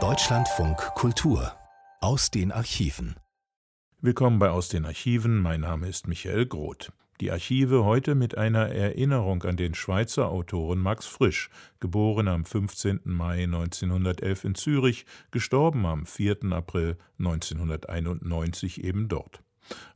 Deutschlandfunk Kultur aus den Archiven. Willkommen bei Aus den Archiven. Mein Name ist Michael Groth. Die Archive heute mit einer Erinnerung an den Schweizer Autoren Max Frisch, geboren am 15. Mai 1911 in Zürich, gestorben am 4. April 1991 eben dort.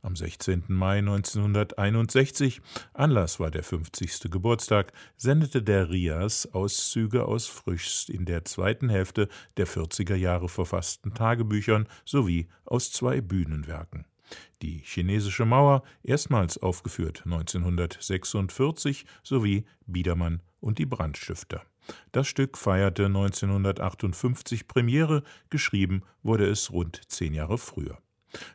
Am 16. Mai 1961, Anlass war der 50. Geburtstag, sendete der RIAS Auszüge aus Frischs in der zweiten Hälfte der 40er Jahre verfassten Tagebüchern sowie aus zwei Bühnenwerken. Die chinesische Mauer, erstmals aufgeführt 1946, sowie Biedermann und die Brandstifter. Das Stück feierte 1958 Premiere, geschrieben wurde es rund zehn Jahre früher.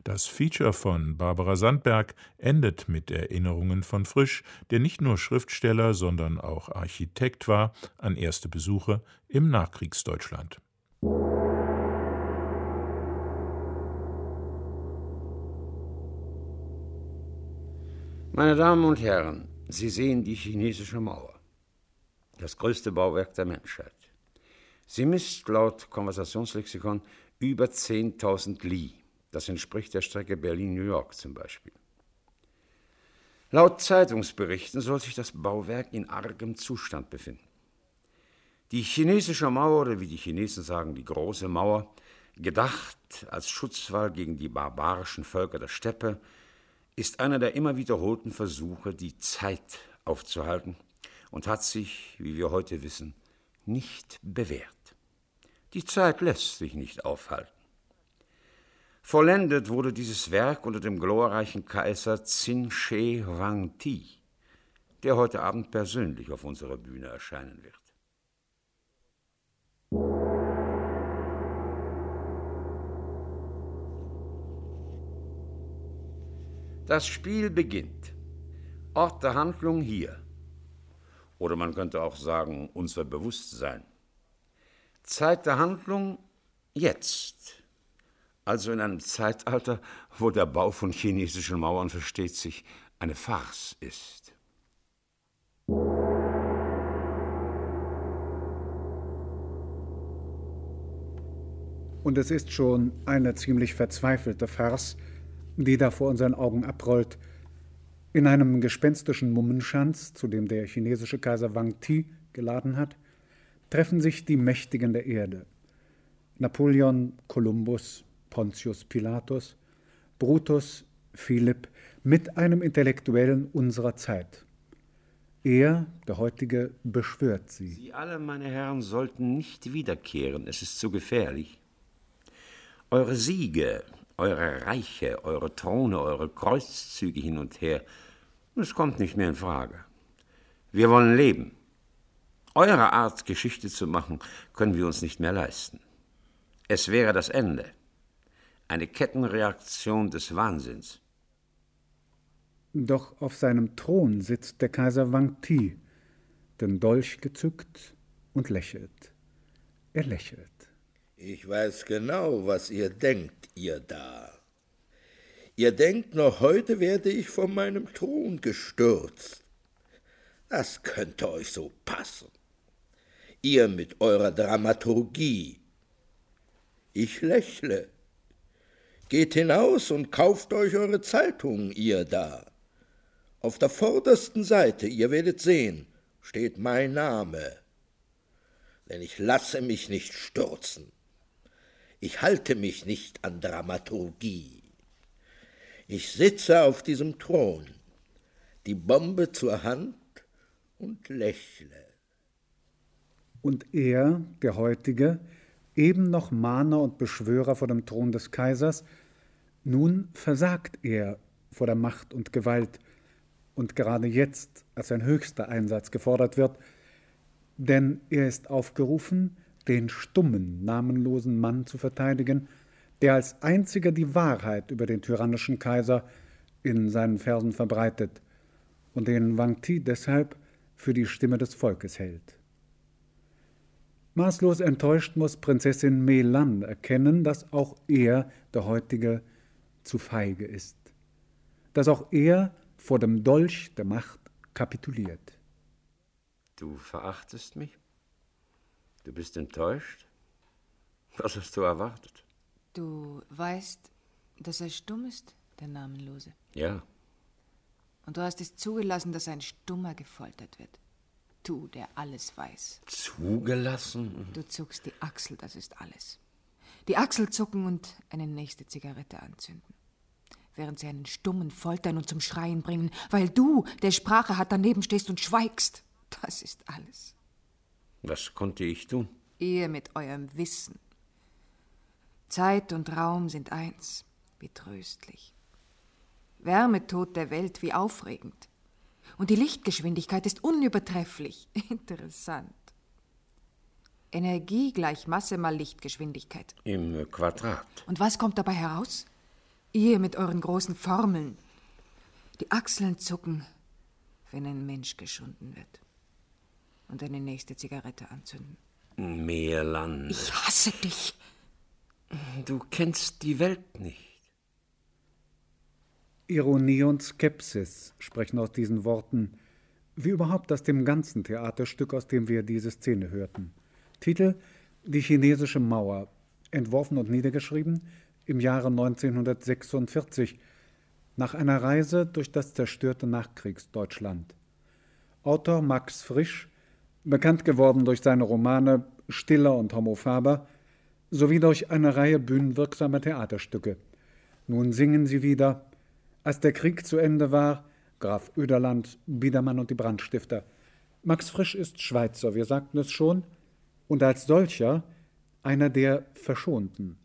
Das Feature von Barbara Sandberg endet mit Erinnerungen von Frisch, der nicht nur Schriftsteller, sondern auch Architekt war, an erste Besuche im Nachkriegsdeutschland. Meine Damen und Herren, Sie sehen die chinesische Mauer, das größte Bauwerk der Menschheit. Sie misst laut Konversationslexikon über 10.000 Li. Das entspricht der Strecke Berlin-New York zum Beispiel. Laut Zeitungsberichten soll sich das Bauwerk in argem Zustand befinden. Die chinesische Mauer, oder wie die Chinesen sagen, die große Mauer, gedacht als Schutzwall gegen die barbarischen Völker der Steppe, ist einer der immer wiederholten Versuche, die Zeit aufzuhalten und hat sich, wie wir heute wissen, nicht bewährt. Die Zeit lässt sich nicht aufhalten. Vollendet wurde dieses Werk unter dem glorreichen Kaiser Qin Shi Huangdi, der heute Abend persönlich auf unserer Bühne erscheinen wird. Das Spiel beginnt. Ort der Handlung hier. Oder man könnte auch sagen, unser Bewusstsein. Zeit der Handlung jetzt also in einem Zeitalter, wo der Bau von chinesischen Mauern, versteht sich, eine Farce ist. Und es ist schon eine ziemlich verzweifelte Farce, die da vor unseren Augen abrollt. In einem gespenstischen Mummenschanz, zu dem der chinesische Kaiser Wang Ti geladen hat, treffen sich die Mächtigen der Erde. Napoleon, Kolumbus, Pontius Pilatus, Brutus, Philipp mit einem Intellektuellen unserer Zeit. Er, der heutige, beschwört sie. Sie alle, meine Herren, sollten nicht wiederkehren. Es ist zu gefährlich. Eure Siege, eure Reiche, eure Throne, eure Kreuzzüge hin und her, es kommt nicht mehr in Frage. Wir wollen leben. Eure Art, Geschichte zu machen, können wir uns nicht mehr leisten. Es wäre das Ende eine Kettenreaktion des Wahnsinns. Doch auf seinem Thron sitzt der Kaiser Wang Ti, den Dolch gezückt und lächelt. Er lächelt. Ich weiß genau, was ihr denkt, ihr da. Ihr denkt, noch heute werde ich von meinem Thron gestürzt. Das könnte euch so passen. Ihr mit eurer Dramaturgie. Ich lächle Geht hinaus und kauft euch eure Zeitung, ihr da. Auf der vordersten Seite, ihr werdet sehen, steht mein Name. Denn ich lasse mich nicht stürzen. Ich halte mich nicht an Dramaturgie. Ich sitze auf diesem Thron, die Bombe zur Hand und lächle. Und er, der heutige, eben noch Mahner und Beschwörer vor dem Thron des Kaisers, nun versagt er vor der Macht und Gewalt und gerade jetzt, als ein höchster Einsatz gefordert wird, denn er ist aufgerufen, den stummen, namenlosen Mann zu verteidigen, der als einziger die Wahrheit über den tyrannischen Kaiser in seinen Versen verbreitet und den Wang Ti deshalb für die Stimme des Volkes hält. Maßlos enttäuscht muss Prinzessin Melan erkennen, dass auch er, der heutige, zu feige ist, dass auch er vor dem Dolch der Macht kapituliert. Du verachtest mich? Du bist enttäuscht? Was hast du erwartet? Du weißt, dass er stumm ist, der Namenlose. Ja. Und du hast es zugelassen, dass ein Stummer gefoltert wird. Du, der alles weiß. Zugelassen? Du zuckst die Achsel, das ist alles. Die Achsel zucken und eine nächste Zigarette anzünden. Während sie einen Stummen foltern und zum Schreien bringen, weil du, der Sprache hat, daneben stehst und schweigst. Das ist alles. Was konnte ich tun? Ihr mit eurem Wissen. Zeit und Raum sind eins. Wie tröstlich. Wärmetod der Welt, wie aufregend. Und die Lichtgeschwindigkeit ist unübertrefflich. Interessant. Energie gleich Masse mal Lichtgeschwindigkeit. Im Quadrat. Und was kommt dabei heraus? Ihr mit euren großen Formeln. Die Achseln zucken, wenn ein Mensch geschunden wird. Und eine nächste Zigarette anzünden. Mehr Land. Ich hasse dich. Du kennst die Welt nicht. Ironie und Skepsis sprechen aus diesen Worten, wie überhaupt aus dem ganzen Theaterstück, aus dem wir diese Szene hörten. Titel Die chinesische Mauer, entworfen und niedergeschrieben im Jahre 1946 nach einer Reise durch das zerstörte Nachkriegsdeutschland. Autor Max Frisch, bekannt geworden durch seine Romane Stiller und Homo Faber, sowie durch eine Reihe bühnenwirksamer Theaterstücke. Nun singen sie wieder, als der Krieg zu Ende war, Graf Oederland, Biedermann und die Brandstifter. Max Frisch ist Schweizer, wir sagten es schon, und als solcher einer der Verschonten.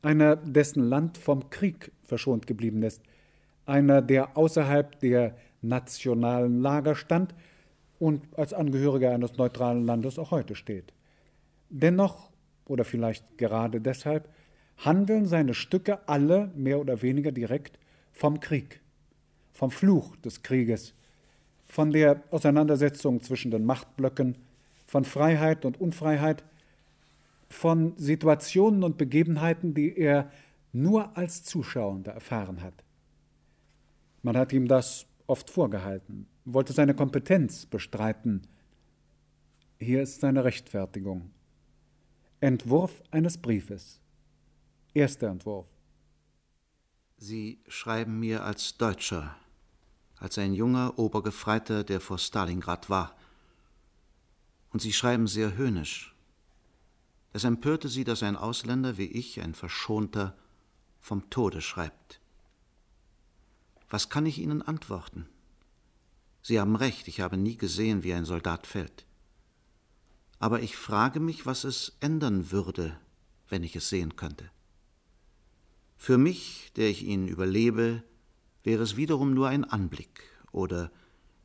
Einer, dessen Land vom Krieg verschont geblieben ist. Einer, der außerhalb der nationalen Lager stand und als Angehöriger eines neutralen Landes auch heute steht. Dennoch, oder vielleicht gerade deshalb, handeln seine Stücke alle mehr oder weniger direkt vom Krieg, vom Fluch des Krieges, von der Auseinandersetzung zwischen den Machtblöcken, von Freiheit und Unfreiheit, von Situationen und Begebenheiten, die er nur als Zuschauender erfahren hat. Man hat ihm das oft vorgehalten, wollte seine Kompetenz bestreiten. Hier ist seine Rechtfertigung. Entwurf eines Briefes. Erster Entwurf. Sie schreiben mir als Deutscher, als ein junger Obergefreiter, der vor Stalingrad war. Und Sie schreiben sehr höhnisch. Es empörte Sie, dass ein Ausländer wie ich, ein Verschonter, vom Tode schreibt. Was kann ich Ihnen antworten? Sie haben recht, ich habe nie gesehen, wie ein Soldat fällt. Aber ich frage mich, was es ändern würde, wenn ich es sehen könnte. Für mich, der ich ihn überlebe, wäre es wiederum nur ein Anblick oder,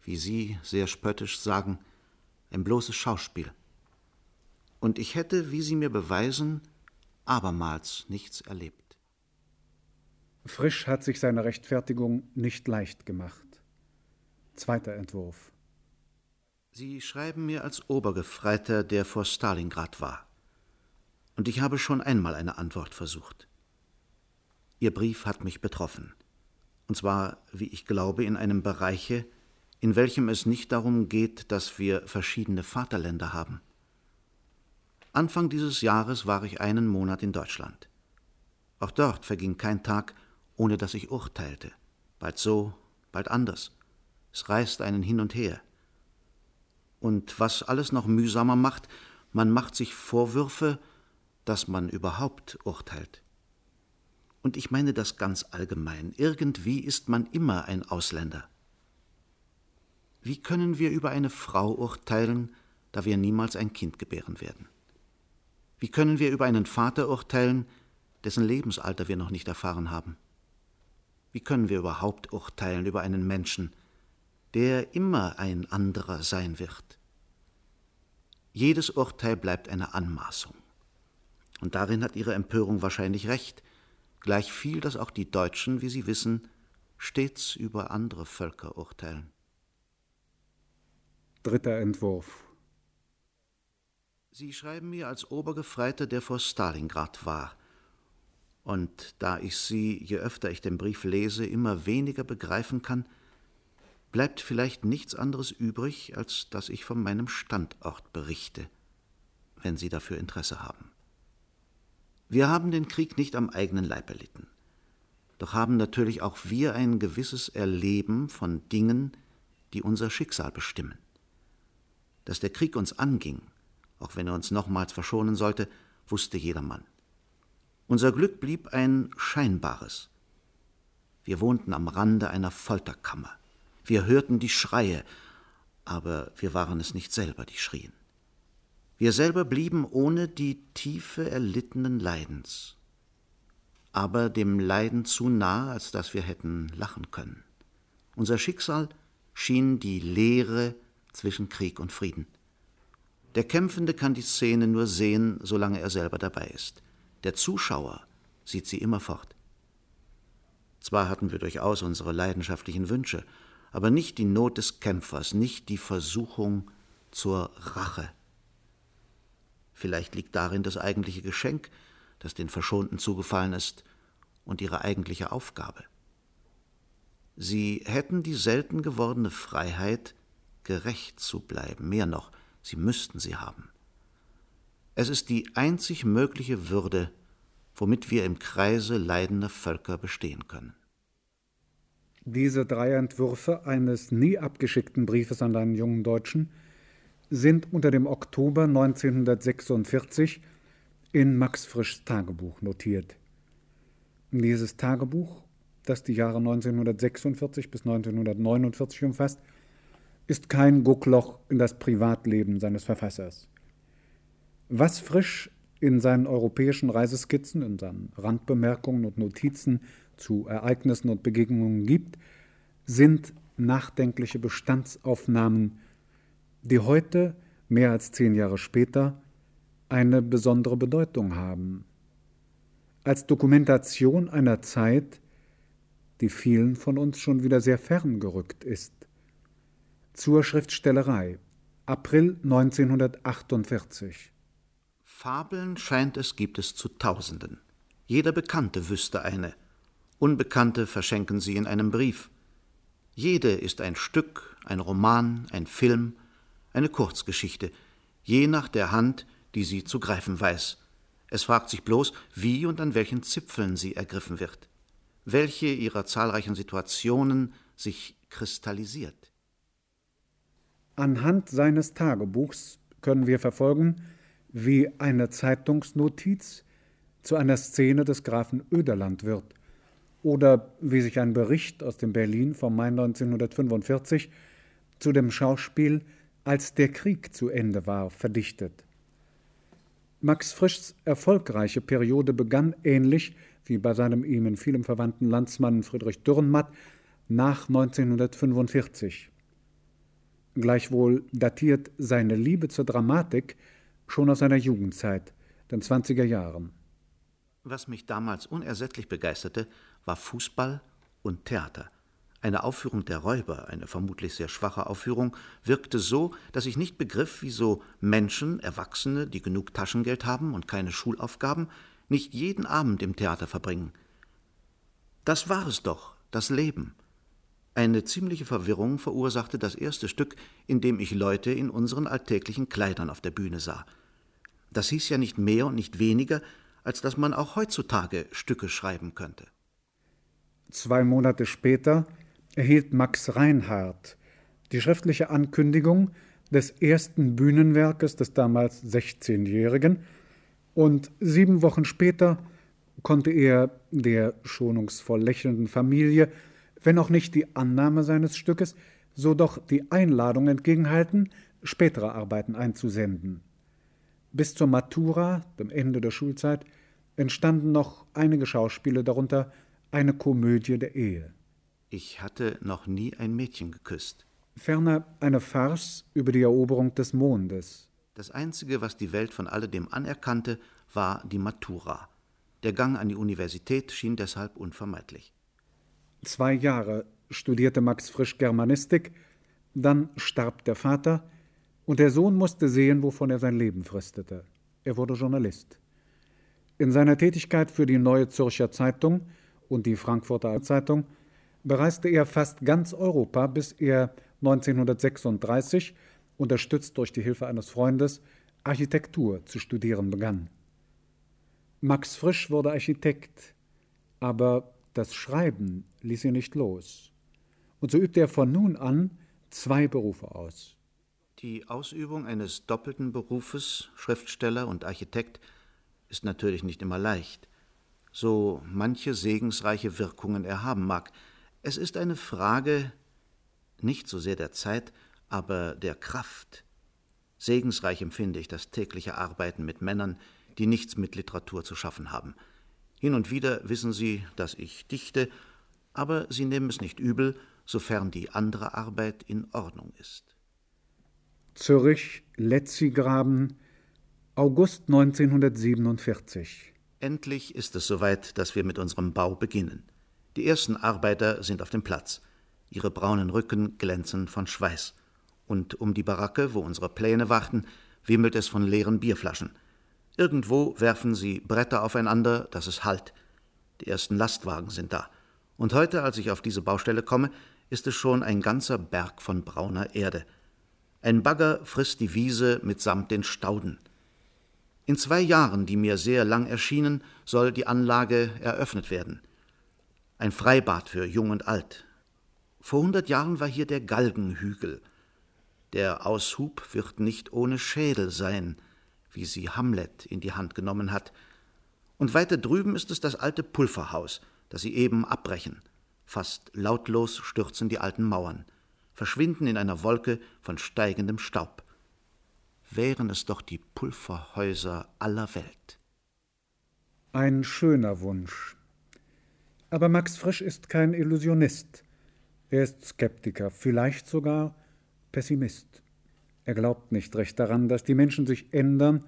wie Sie sehr spöttisch sagen, ein bloßes Schauspiel. Und ich hätte, wie Sie mir beweisen, abermals nichts erlebt. Frisch hat sich seine Rechtfertigung nicht leicht gemacht. Zweiter Entwurf. Sie schreiben mir als Obergefreiter, der vor Stalingrad war. Und ich habe schon einmal eine Antwort versucht. Ihr Brief hat mich betroffen. Und zwar, wie ich glaube, in einem Bereiche, in welchem es nicht darum geht, dass wir verschiedene Vaterländer haben. Anfang dieses Jahres war ich einen Monat in Deutschland. Auch dort verging kein Tag, ohne dass ich urteilte. Bald so, bald anders. Es reißt einen hin und her. Und was alles noch mühsamer macht, man macht sich Vorwürfe, dass man überhaupt urteilt. Und ich meine das ganz allgemein. Irgendwie ist man immer ein Ausländer. Wie können wir über eine Frau urteilen, da wir niemals ein Kind gebären werden? Wie können wir über einen Vater urteilen, dessen Lebensalter wir noch nicht erfahren haben? Wie können wir überhaupt urteilen über einen Menschen, der immer ein anderer sein wird? Jedes Urteil bleibt eine Anmaßung. Und darin hat Ihre Empörung wahrscheinlich recht, gleich viel, dass auch die Deutschen, wie Sie wissen, stets über andere Völker urteilen. Dritter Entwurf. Sie schreiben mir als Obergefreiter, der vor Stalingrad war. Und da ich Sie, je öfter ich den Brief lese, immer weniger begreifen kann, bleibt vielleicht nichts anderes übrig, als dass ich von meinem Standort berichte. wenn Sie dafür Interesse haben. Wir haben den Krieg nicht am eigenen Leib erlitten. Doch haben natürlich auch wir ein gewisses Erleben von Dingen, die unser Schicksal bestimmen. Dass der Krieg uns anging, auch wenn er uns nochmals verschonen sollte, wusste jedermann. Unser Glück blieb ein scheinbares. Wir wohnten am Rande einer Folterkammer. Wir hörten die Schreie, aber wir waren es nicht selber, die schrien. Wir selber blieben ohne die Tiefe erlittenen Leidens, aber dem Leiden zu nah, als dass wir hätten lachen können. Unser Schicksal schien die Leere zwischen Krieg und Frieden. Der Kämpfende kann die Szene nur sehen, solange er selber dabei ist. Der Zuschauer sieht sie immerfort. Zwar hatten wir durchaus unsere leidenschaftlichen Wünsche, aber nicht die Not des Kämpfers, nicht die Versuchung zur Rache. Vielleicht liegt darin das eigentliche Geschenk, das den Verschonten zugefallen ist, und ihre eigentliche Aufgabe. Sie hätten die selten gewordene Freiheit, gerecht zu bleiben, mehr noch, sie müssten sie haben. Es ist die einzig mögliche Würde, womit wir im Kreise leidender Völker bestehen können. Diese drei Entwürfe eines nie abgeschickten Briefes an einen jungen Deutschen sind unter dem Oktober 1946 in Max Frischs Tagebuch notiert. Dieses Tagebuch, das die Jahre 1946 bis 1949 umfasst, ist kein Guckloch in das Privatleben seines Verfassers. Was Frisch in seinen europäischen Reiseskizzen, in seinen Randbemerkungen und Notizen zu Ereignissen und Begegnungen gibt, sind nachdenkliche Bestandsaufnahmen, die heute, mehr als zehn Jahre später, eine besondere Bedeutung haben. Als Dokumentation einer Zeit, die vielen von uns schon wieder sehr fern gerückt ist. Zur Schriftstellerei. April 1948. Fabeln scheint es gibt es zu Tausenden. Jeder Bekannte wüsste eine. Unbekannte verschenken sie in einem Brief. Jede ist ein Stück, ein Roman, ein Film, eine Kurzgeschichte, je nach der Hand, die sie zu greifen weiß. Es fragt sich bloß, wie und an welchen Zipfeln sie ergriffen wird, welche ihrer zahlreichen Situationen sich kristallisiert. Anhand seines Tagebuchs können wir verfolgen, wie eine Zeitungsnotiz zu einer Szene des Grafen Oederland wird oder wie sich ein Bericht aus dem Berlin vom Mai 1945 zu dem Schauspiel Als der Krieg zu Ende war verdichtet. Max Frischs erfolgreiche Periode begann ähnlich wie bei seinem ihm in vielem verwandten Landsmann Friedrich Dürrenmatt nach 1945. Gleichwohl datiert seine Liebe zur Dramatik schon aus seiner Jugendzeit, den 20er Jahren. Was mich damals unersättlich begeisterte, war Fußball und Theater. Eine Aufführung der Räuber, eine vermutlich sehr schwache Aufführung, wirkte so, dass ich nicht begriff, wieso Menschen, Erwachsene, die genug Taschengeld haben und keine Schulaufgaben, nicht jeden Abend im Theater verbringen. Das war es doch, das Leben. Eine ziemliche Verwirrung verursachte das erste Stück, in dem ich Leute in unseren alltäglichen Kleidern auf der Bühne sah. Das hieß ja nicht mehr und nicht weniger, als dass man auch heutzutage Stücke schreiben könnte. Zwei Monate später erhielt Max Reinhardt die schriftliche Ankündigung des ersten Bühnenwerkes des damals 16-Jährigen und sieben Wochen später konnte er der schonungsvoll lächelnden Familie, wenn auch nicht die Annahme seines Stückes, so doch die Einladung entgegenhalten, spätere Arbeiten einzusenden. Bis zur Matura, dem Ende der Schulzeit, entstanden noch einige Schauspiele, darunter eine Komödie der Ehe. Ich hatte noch nie ein Mädchen geküsst. Ferner eine Farce über die Eroberung des Mondes. Das Einzige, was die Welt von alledem anerkannte, war die Matura. Der Gang an die Universität schien deshalb unvermeidlich. Zwei Jahre studierte Max Frisch Germanistik, dann starb der Vater, und der Sohn musste sehen, wovon er sein Leben fristete. Er wurde Journalist. In seiner Tätigkeit für die Neue Zürcher Zeitung und die Frankfurter Zeitung bereiste er fast ganz Europa, bis er 1936, unterstützt durch die Hilfe eines Freundes, Architektur zu studieren begann. Max Frisch wurde Architekt, aber das Schreiben ließ ihn nicht los. Und so übte er von nun an zwei Berufe aus. Die Ausübung eines doppelten Berufes, Schriftsteller und Architekt, ist natürlich nicht immer leicht, so manche segensreiche Wirkungen er haben mag. Es ist eine Frage nicht so sehr der Zeit, aber der Kraft. Segensreich empfinde ich das tägliche Arbeiten mit Männern, die nichts mit Literatur zu schaffen haben. Hin und wieder wissen sie, dass ich dichte, aber sie nehmen es nicht übel, sofern die andere Arbeit in Ordnung ist. Zürich, Letzigraben, August 1947. Endlich ist es soweit, dass wir mit unserem Bau beginnen. Die ersten Arbeiter sind auf dem Platz. Ihre braunen Rücken glänzen von Schweiß. Und um die Baracke, wo unsere Pläne warten, wimmelt es von leeren Bierflaschen. Irgendwo werfen sie Bretter aufeinander, dass es hallt. Die ersten Lastwagen sind da. Und heute, als ich auf diese Baustelle komme, ist es schon ein ganzer Berg von brauner Erde. Ein Bagger frisst die Wiese mitsamt den Stauden. In zwei Jahren, die mir sehr lang erschienen, soll die Anlage eröffnet werden. Ein Freibad für Jung und Alt. Vor hundert Jahren war hier der Galgenhügel. Der Aushub wird nicht ohne Schädel sein, wie sie Hamlet in die Hand genommen hat. Und weiter drüben ist es das alte Pulverhaus, das sie eben abbrechen. Fast lautlos stürzen die alten Mauern verschwinden in einer Wolke von steigendem Staub. Wären es doch die Pulverhäuser aller Welt. Ein schöner Wunsch. Aber Max Frisch ist kein Illusionist. Er ist Skeptiker, vielleicht sogar Pessimist. Er glaubt nicht recht daran, dass die Menschen sich ändern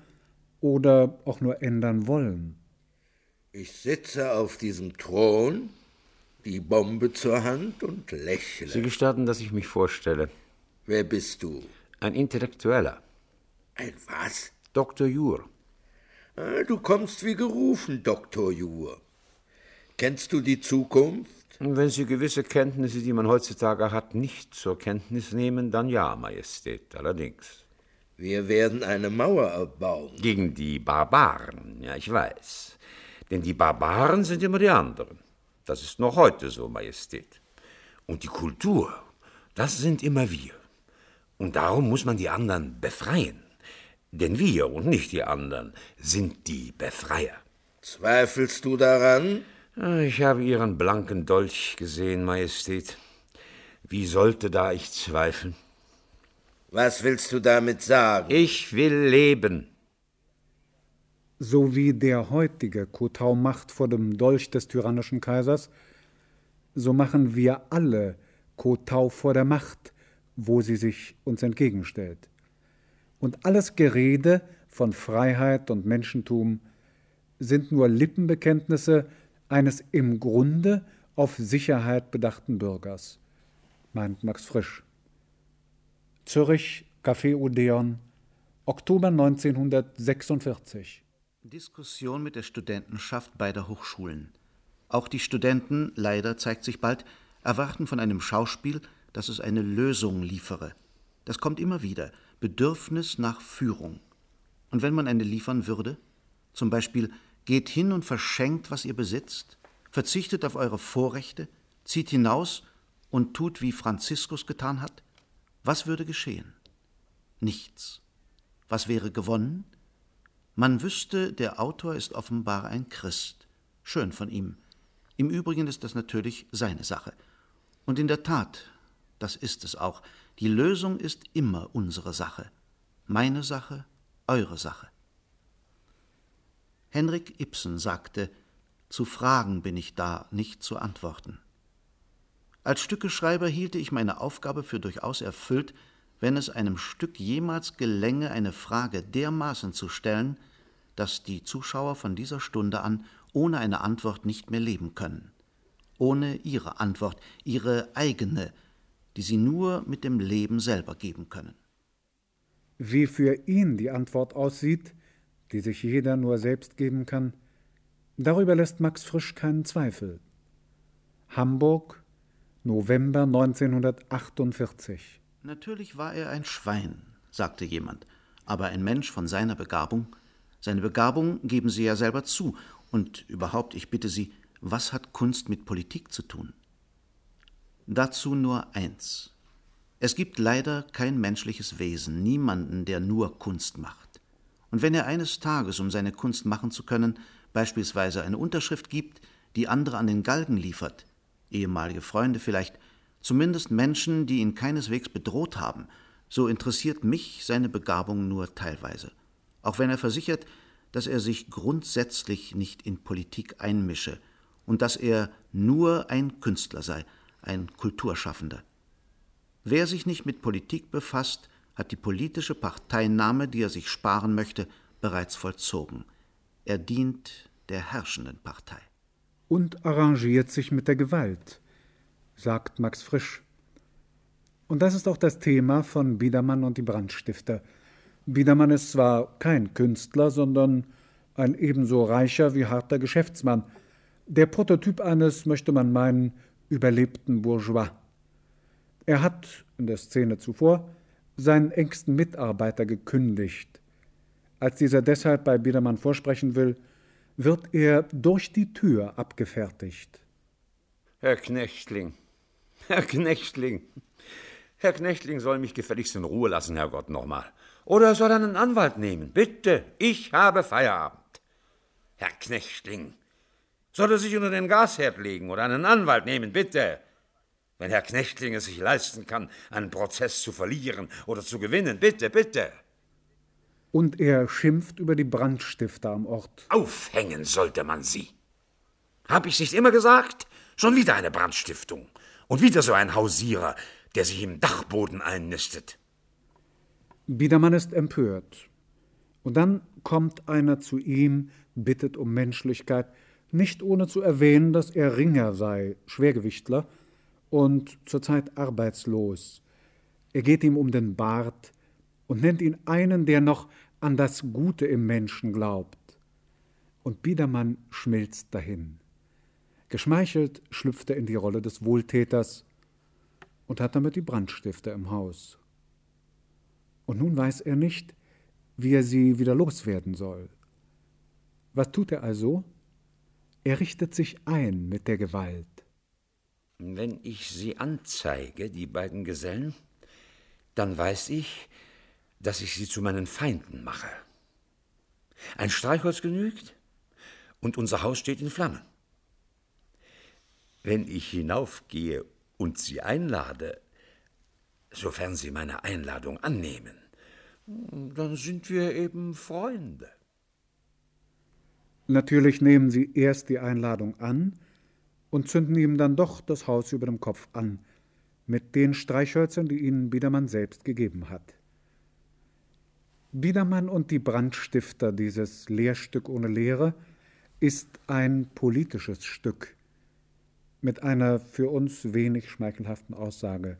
oder auch nur ändern wollen. Ich sitze auf diesem Thron die Bombe zur Hand und lächle. Sie gestatten, dass ich mich vorstelle. Wer bist du? Ein Intellektueller. Ein was? Dr. Jur. Ah, du kommst wie gerufen, Dr. Jur. Kennst du die Zukunft? Wenn Sie gewisse Kenntnisse, die man heutzutage hat, nicht zur Kenntnis nehmen, dann ja, Majestät, allerdings. Wir werden eine Mauer erbauen. Gegen die Barbaren, ja, ich weiß. Denn die Barbaren sind immer die anderen. Das ist noch heute so, Majestät. Und die Kultur, das sind immer wir. Und darum muss man die anderen befreien. Denn wir und nicht die anderen sind die Befreier. Zweifelst du daran? Ich habe Ihren blanken Dolch gesehen, Majestät. Wie sollte da ich zweifeln? Was willst du damit sagen? Ich will leben. So wie der heutige Kotau macht vor dem Dolch des tyrannischen Kaisers, so machen wir alle Kotau vor der Macht, wo sie sich uns entgegenstellt. Und alles Gerede von Freiheit und Menschentum sind nur Lippenbekenntnisse eines im Grunde auf Sicherheit bedachten Bürgers, meint Max Frisch. Zürich, Café Odeon, Oktober 1946. Diskussion mit der Studentenschaft beider Hochschulen. Auch die Studenten, leider zeigt sich bald, erwarten von einem Schauspiel, dass es eine Lösung liefere. Das kommt immer wieder. Bedürfnis nach Führung. Und wenn man eine liefern würde? Zum Beispiel, geht hin und verschenkt, was ihr besitzt, verzichtet auf eure Vorrechte, zieht hinaus und tut, wie Franziskus getan hat? Was würde geschehen? Nichts. Was wäre gewonnen? Man wüsste, der Autor ist offenbar ein Christ. Schön von ihm. Im Übrigen ist das natürlich seine Sache. Und in der Tat, das ist es auch, die Lösung ist immer unsere Sache. Meine Sache, eure Sache. Henrik Ibsen sagte, zu Fragen bin ich da, nicht zu antworten. Als Stückeschreiber hielte ich meine Aufgabe für durchaus erfüllt, wenn es einem Stück jemals gelänge, eine Frage dermaßen zu stellen, dass die Zuschauer von dieser Stunde an ohne eine Antwort nicht mehr leben können. Ohne ihre Antwort, ihre eigene, die sie nur mit dem Leben selber geben können. Wie für ihn die Antwort aussieht, die sich jeder nur selbst geben kann, darüber lässt Max Frisch keinen Zweifel. Hamburg, November 1948. Natürlich war er ein Schwein, sagte jemand, aber ein Mensch von seiner Begabung, seine Begabung geben Sie ja selber zu, und überhaupt, ich bitte Sie, was hat Kunst mit Politik zu tun? Dazu nur eins. Es gibt leider kein menschliches Wesen, niemanden, der nur Kunst macht. Und wenn er eines Tages, um seine Kunst machen zu können, beispielsweise eine Unterschrift gibt, die andere an den Galgen liefert, ehemalige Freunde vielleicht, zumindest Menschen, die ihn keineswegs bedroht haben, so interessiert mich seine Begabung nur teilweise, auch wenn er versichert, dass er sich grundsätzlich nicht in Politik einmische und dass er nur ein Künstler sei, ein Kulturschaffender. Wer sich nicht mit Politik befasst, hat die politische Parteinahme, die er sich sparen möchte, bereits vollzogen. Er dient der herrschenden Partei. Und arrangiert sich mit der Gewalt sagt Max Frisch. Und das ist auch das Thema von Biedermann und die Brandstifter. Biedermann ist zwar kein Künstler, sondern ein ebenso reicher wie harter Geschäftsmann. Der Prototyp eines, möchte man meinen, überlebten Bourgeois. Er hat, in der Szene zuvor, seinen engsten Mitarbeiter gekündigt. Als dieser deshalb bei Biedermann vorsprechen will, wird er durch die Tür abgefertigt. Herr Knechtling, Herr Knechtling. Herr Knechtling soll mich gefälligst in Ruhe lassen, Herrgott, nochmal. Oder er soll einen Anwalt nehmen. Bitte, ich habe Feierabend. Herr Knechtling, soll er sich unter den Gasherd legen oder einen Anwalt nehmen, bitte. Wenn Herr Knechtling es sich leisten kann, einen Prozess zu verlieren oder zu gewinnen, bitte, bitte. Und er schimpft über die Brandstifter am Ort. Aufhängen sollte man sie. Hab ich's nicht immer gesagt? Schon wieder eine Brandstiftung. Und wieder so ein Hausierer, der sich im Dachboden einnistet. Biedermann ist empört. Und dann kommt einer zu ihm, bittet um Menschlichkeit, nicht ohne zu erwähnen, dass er Ringer sei, Schwergewichtler und zurzeit arbeitslos. Er geht ihm um den Bart und nennt ihn einen, der noch an das Gute im Menschen glaubt. Und Biedermann schmilzt dahin. Geschmeichelt schlüpft er in die Rolle des Wohltäters und hat damit die Brandstifter im Haus. Und nun weiß er nicht, wie er sie wieder loswerden soll. Was tut er also? Er richtet sich ein mit der Gewalt. Wenn ich sie anzeige, die beiden Gesellen, dann weiß ich, dass ich sie zu meinen Feinden mache. Ein Streichholz genügt, und unser Haus steht in Flammen. Wenn ich hinaufgehe und Sie einlade, sofern Sie meine Einladung annehmen, dann sind wir eben Freunde. Natürlich nehmen Sie erst die Einladung an und zünden ihm dann doch das Haus über dem Kopf an, mit den Streichhölzern, die Ihnen Biedermann selbst gegeben hat. Biedermann und die Brandstifter, dieses Lehrstück ohne Lehre, ist ein politisches Stück mit einer für uns wenig schmeichelhaften Aussage.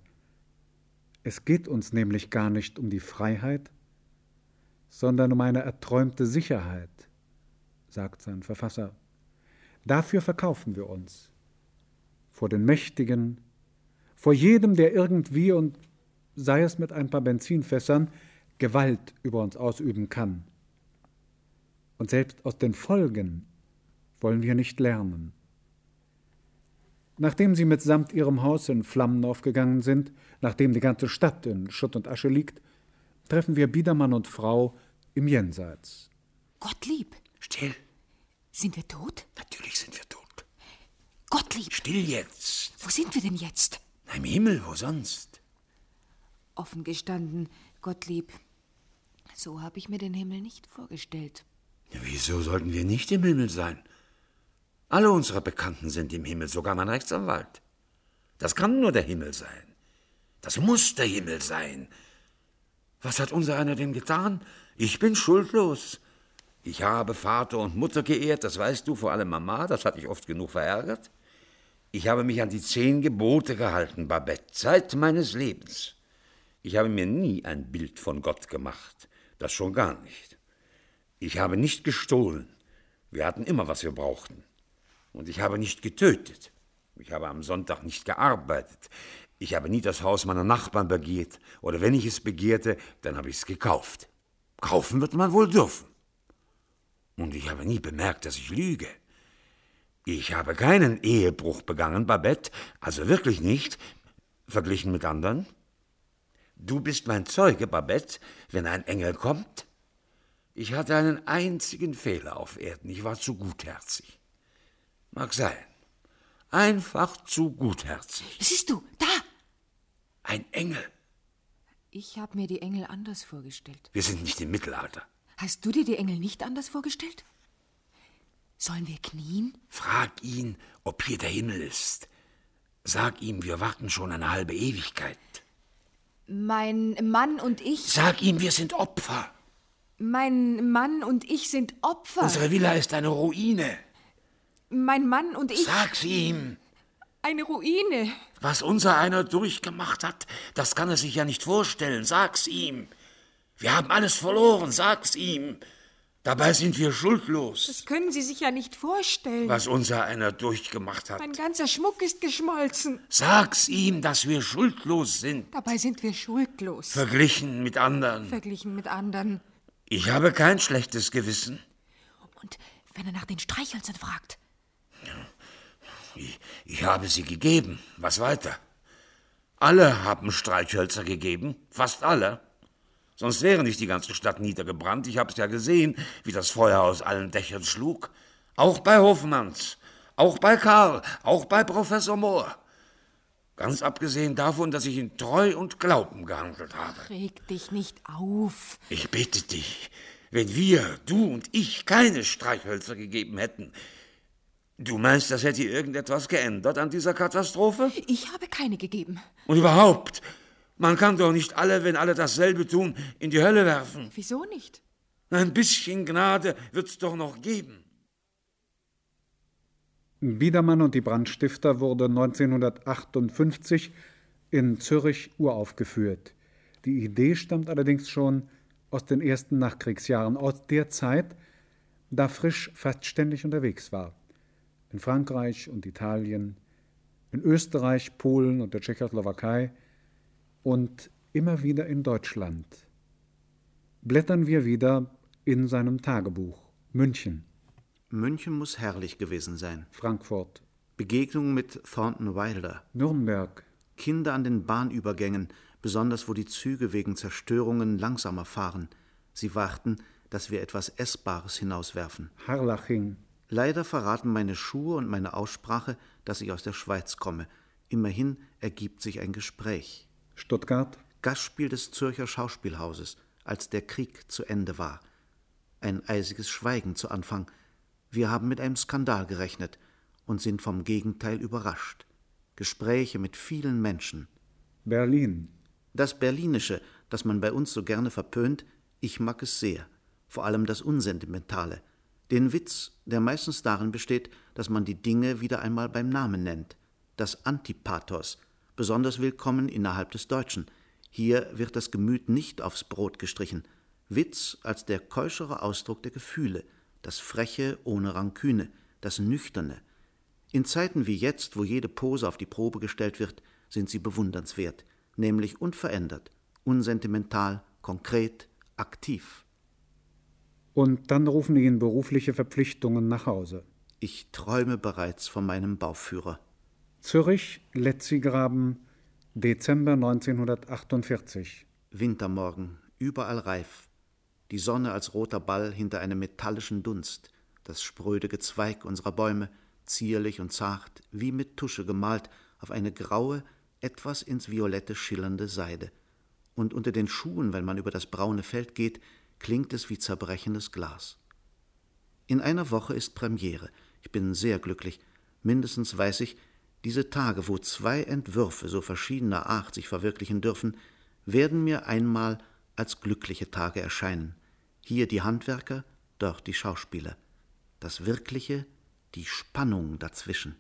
Es geht uns nämlich gar nicht um die Freiheit, sondern um eine erträumte Sicherheit, sagt sein Verfasser. Dafür verkaufen wir uns. Vor den Mächtigen, vor jedem, der irgendwie und sei es mit ein paar Benzinfässern, Gewalt über uns ausüben kann. Und selbst aus den Folgen wollen wir nicht lernen. Nachdem sie mitsamt ihrem Haus in Flammen aufgegangen sind, nachdem die ganze Stadt in Schutt und Asche liegt, treffen wir Biedermann und Frau im Jenseits. Gottlieb! Still! Sind wir tot? Natürlich sind wir tot. Gottlieb! Still jetzt! Wo sind wir denn jetzt? Im Himmel, wo sonst? Offen gestanden, Gottlieb, so habe ich mir den Himmel nicht vorgestellt. Wieso sollten wir nicht im Himmel sein? Alle unsere Bekannten sind im Himmel, sogar mein Rechtsanwalt. Das kann nur der Himmel sein. Das muss der Himmel sein. Was hat unser einer denn getan? Ich bin schuldlos. Ich habe Vater und Mutter geehrt, das weißt du, vor allem Mama, das hat dich oft genug verärgert. Ich habe mich an die zehn Gebote gehalten, Babette, Zeit meines Lebens. Ich habe mir nie ein Bild von Gott gemacht, das schon gar nicht. Ich habe nicht gestohlen. Wir hatten immer, was wir brauchten. Und ich habe nicht getötet. Ich habe am Sonntag nicht gearbeitet. Ich habe nie das Haus meiner Nachbarn begehrt. Oder wenn ich es begehrte, dann habe ich es gekauft. Kaufen wird man wohl dürfen. Und ich habe nie bemerkt, dass ich lüge. Ich habe keinen Ehebruch begangen, Babette, also wirklich nicht, verglichen mit anderen. Du bist mein Zeuge, Babette, wenn ein Engel kommt. Ich hatte einen einzigen Fehler auf Erden, ich war zu gutherzig. Mag sein. Einfach zu gutherzig. Siehst du, da! Ein Engel. Ich habe mir die Engel anders vorgestellt. Wir sind nicht im Mittelalter. Hast du dir die Engel nicht anders vorgestellt? Sollen wir knien? Frag ihn, ob hier der Himmel ist. Sag ihm, wir warten schon eine halbe Ewigkeit. Mein Mann und ich. Sag ihm, wir sind Opfer. Mein Mann und ich sind Opfer. Unsere Villa ist eine Ruine. Mein Mann und ich. Sag's ihm. Eine Ruine. Was unser einer durchgemacht hat, das kann er sich ja nicht vorstellen. Sag's ihm. Wir haben alles verloren. Sag's ihm. Dabei sind wir schuldlos. Das können Sie sich ja nicht vorstellen. Was unser einer durchgemacht hat. Mein ganzer Schmuck ist geschmolzen. Sag's ihm, dass wir schuldlos sind. Dabei sind wir schuldlos. Verglichen mit anderen. Verglichen mit anderen. Ich habe kein schlechtes Gewissen. Und wenn er nach den Streichhölzern fragt? Ich, ich habe sie gegeben. Was weiter? Alle haben Streichhölzer gegeben. Fast alle. Sonst wäre nicht die ganze Stadt niedergebrannt. Ich hab's ja gesehen, wie das Feuer aus allen Dächern schlug. Auch bei Hofmanns, auch bei Karl, auch bei Professor Mohr. Ganz abgesehen davon, dass ich in Treu und Glauben gehandelt habe. Reg dich nicht auf. Ich bitte dich, wenn wir, du und ich, keine Streichhölzer gegeben hätten, du meinst, das hätte irgendetwas geändert an dieser Katastrophe? Ich habe keine gegeben. Und überhaupt, man kann doch nicht alle, wenn alle dasselbe tun, in die Hölle werfen. Wieso nicht? Ein bisschen Gnade wird's doch noch geben. Biedermann und die Brandstifter wurde 1958 in Zürich uraufgeführt. Die Idee stammt allerdings schon aus den ersten Nachkriegsjahren, aus der Zeit, da Frisch fast ständig unterwegs war. In Frankreich und Italien, in Österreich, Polen und der Tschechoslowakei und immer wieder in Deutschland. Blättern wir wieder in seinem Tagebuch. München. München muss herrlich gewesen sein. Frankfurt. Begegnung mit Thornton Wilder. Nürnberg. Kinder an den Bahnübergängen, besonders wo die Züge wegen Zerstörungen langsamer fahren. Sie warten, dass wir etwas Essbares hinauswerfen. Harlaching. Leider verraten meine Schuhe und meine Aussprache, dass ich aus der Schweiz komme. Immerhin ergibt sich ein Gespräch. Stuttgart. Gastspiel des Zürcher Schauspielhauses, als der Krieg zu Ende war. Ein eisiges Schweigen zu Anfang. Wir haben mit einem Skandal gerechnet und sind vom Gegenteil überrascht. Gespräche mit vielen Menschen. Berlin. Das Berlinische, das man bei uns so gerne verpönt, ich mag es sehr. Vor allem das Unsentimentale. Den Witz, der meistens darin besteht, dass man die Dinge wieder einmal beim Namen nennt. Das Antipathos, besonders willkommen innerhalb des Deutschen. Hier wird das Gemüt nicht aufs Brot gestrichen. Witz als der keuschere Ausdruck der Gefühle, das Freche ohne Ranküne, das Nüchterne. In Zeiten wie jetzt, wo jede Pose auf die Probe gestellt wird, sind sie bewundernswert, nämlich unverändert, unsentimental, konkret, aktiv. Und dann rufen ihn berufliche Verpflichtungen nach Hause. Ich träume bereits von meinem Bauführer. Zürich, Letzigraben, Dezember 1948. Wintermorgen, überall reif. Die Sonne als roter Ball hinter einem metallischen Dunst, das spröde Gezweig unserer Bäume, zierlich und zart, wie mit Tusche gemalt, auf eine graue, etwas ins Violette schillernde Seide. Und unter den Schuhen, wenn man über das braune Feld geht, klingt es wie zerbrechendes Glas. In einer Woche ist Premiere. Ich bin sehr glücklich. Mindestens weiß ich, diese Tage, wo zwei Entwürfe so verschiedener Art sich verwirklichen dürfen, werden mir einmal als glückliche Tage erscheinen. Hier die Handwerker, dort die Schauspieler. Das Wirkliche, die Spannung dazwischen.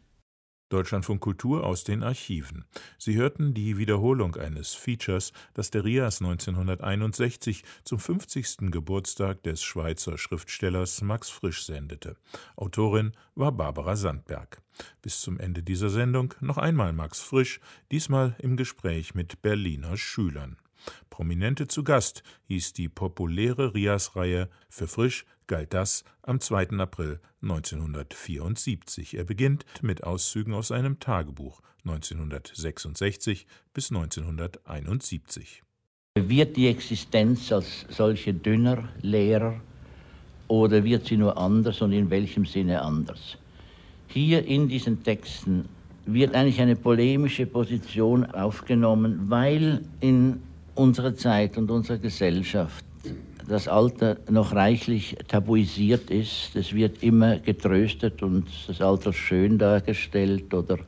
Deutschlandfunk Kultur aus den Archiven. Sie hörten die Wiederholung eines Features, das der RIAS 1961 zum 50. Geburtstag des Schweizer Schriftstellers Max Frisch sendete. Autorin war Barbara Sandberg. Bis zum Ende dieser Sendung noch einmal Max Frisch, diesmal im Gespräch mit Berliner Schülern. Prominente zu Gast hieß die populäre Rias-Reihe Für Frisch galt das am 2. April 1974. Er beginnt mit Auszügen aus seinem Tagebuch 1966 bis 1971. Wird die Existenz als solche dünner, leerer oder wird sie nur anders und in welchem Sinne anders? Hier in diesen Texten wird eigentlich eine polemische Position aufgenommen, weil in unserer Zeit und unserer Gesellschaft das Alter noch reichlich tabuisiert ist. Es wird immer getröstet und das Alter schön dargestellt oder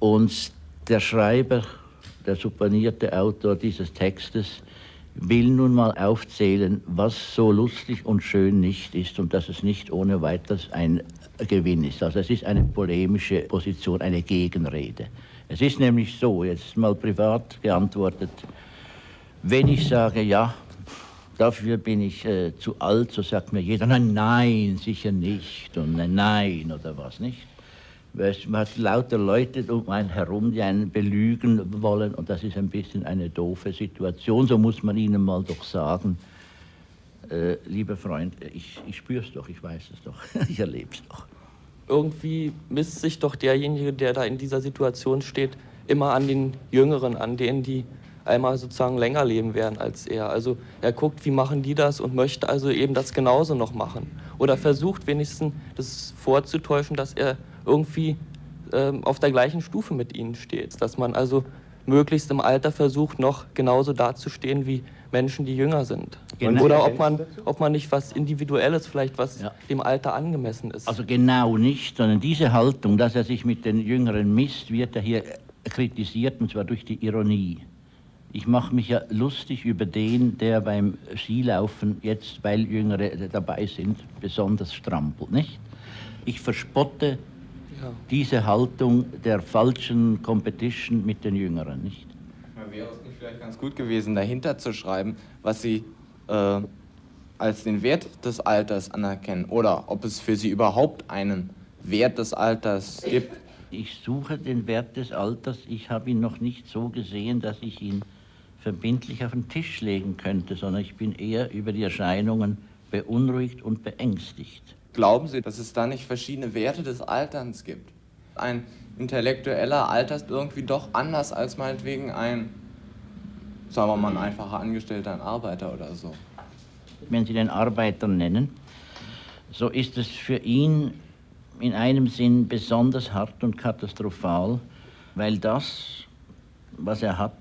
und der Schreiber, der supponierte Autor dieses Textes will nun mal aufzählen, was so lustig und schön nicht ist und dass es nicht ohne weiteres ein Gewinn ist. Also es ist eine polemische Position, eine Gegenrede. Es ist nämlich so, jetzt mal privat geantwortet, wenn ich sage, ja, dafür bin ich äh, zu alt, so sagt mir jeder, nein, nein, sicher nicht und nein, nein oder was nicht. Man hat lauter Leute um einen herum, die einen belügen wollen und das ist ein bisschen eine doofe Situation, so muss man ihnen mal doch sagen. Äh, lieber Freund, ich, ich spüre es doch, ich weiß es doch, ich erlebe es doch. Irgendwie misst sich doch derjenige, der da in dieser Situation steht, immer an den Jüngeren, an denen, die einmal sozusagen länger leben werden als er. Also er guckt, wie machen die das und möchte also eben das genauso noch machen. Oder versucht wenigstens das vorzutäuschen, dass er irgendwie ähm, auf der gleichen Stufe mit ihnen steht. Dass man also möglichst im Alter versucht, noch genauso dazustehen wie Menschen, die jünger sind. Genau. Oder ob man, ob man nicht was Individuelles, vielleicht was ja. dem Alter angemessen ist. Also genau nicht, sondern diese Haltung, dass er sich mit den Jüngeren misst, wird er hier kritisiert, und zwar durch die Ironie. Ich mache mich ja lustig über den, der beim Skilaufen jetzt, weil Jüngere dabei sind, besonders strampelt, nicht? Ich verspotte ja. diese Haltung der falschen Competition mit den Jüngeren, nicht? Nicht vielleicht ganz gut gewesen, dahinter zu schreiben, was Sie äh, als den Wert des Alters anerkennen oder ob es für Sie überhaupt einen Wert des Alters gibt? Ich suche den Wert des Alters. Ich habe ihn noch nicht so gesehen, dass ich ihn verbindlich auf den Tisch legen könnte, sondern ich bin eher über die Erscheinungen beunruhigt und beängstigt. Glauben Sie, dass es da nicht verschiedene Werte des Alterns gibt? Ein intellektueller altert irgendwie doch anders als meinetwegen ein, sagen wir mal, ein einfacher Angestellter, ein Arbeiter oder so. Wenn Sie den Arbeiter nennen, so ist es für ihn in einem Sinn besonders hart und katastrophal, weil das, was er hat,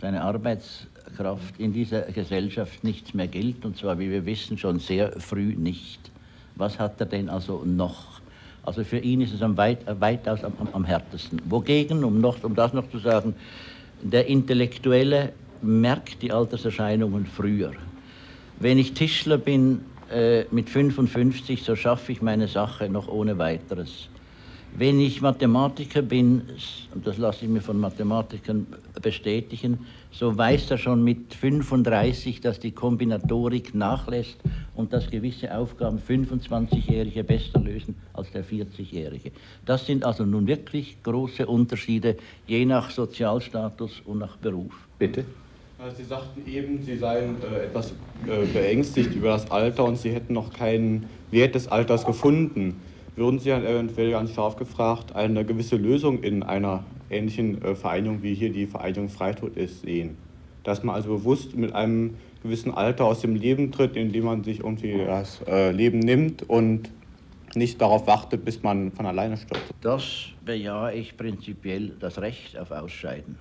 seine Arbeitskraft in dieser Gesellschaft nichts mehr gilt, und zwar, wie wir wissen, schon sehr früh nicht. Was hat er denn also noch? Also für ihn ist es am weit, weitaus am, am, am härtesten. Wogegen, um, noch, um das noch zu sagen, der Intellektuelle merkt die Alterserscheinungen früher. Wenn ich Tischler bin äh, mit 55, so schaffe ich meine Sache noch ohne weiteres. Wenn ich Mathematiker bin, und das lasse ich mir von Mathematikern bestätigen, so weiß er schon mit 35, dass die Kombinatorik nachlässt und dass gewisse Aufgaben 25-Jährige besser lösen als der 40-Jährige. Das sind also nun wirklich große Unterschiede, je nach Sozialstatus und nach Beruf. Bitte? Sie sagten eben, Sie seien äh, etwas äh, beängstigt über das Alter und Sie hätten noch keinen Wert des Alters gefunden würden Sie dann eventuell ganz scharf gefragt eine gewisse Lösung in einer ähnlichen äh, Vereinigung wie hier die Vereinigung Freitod ist sehen? Dass man also bewusst mit einem gewissen Alter aus dem Leben tritt, indem man sich irgendwie das äh, Leben nimmt und nicht darauf wartet, bis man von alleine stirbt. Das bejahe ich prinzipiell das Recht auf Ausscheiden.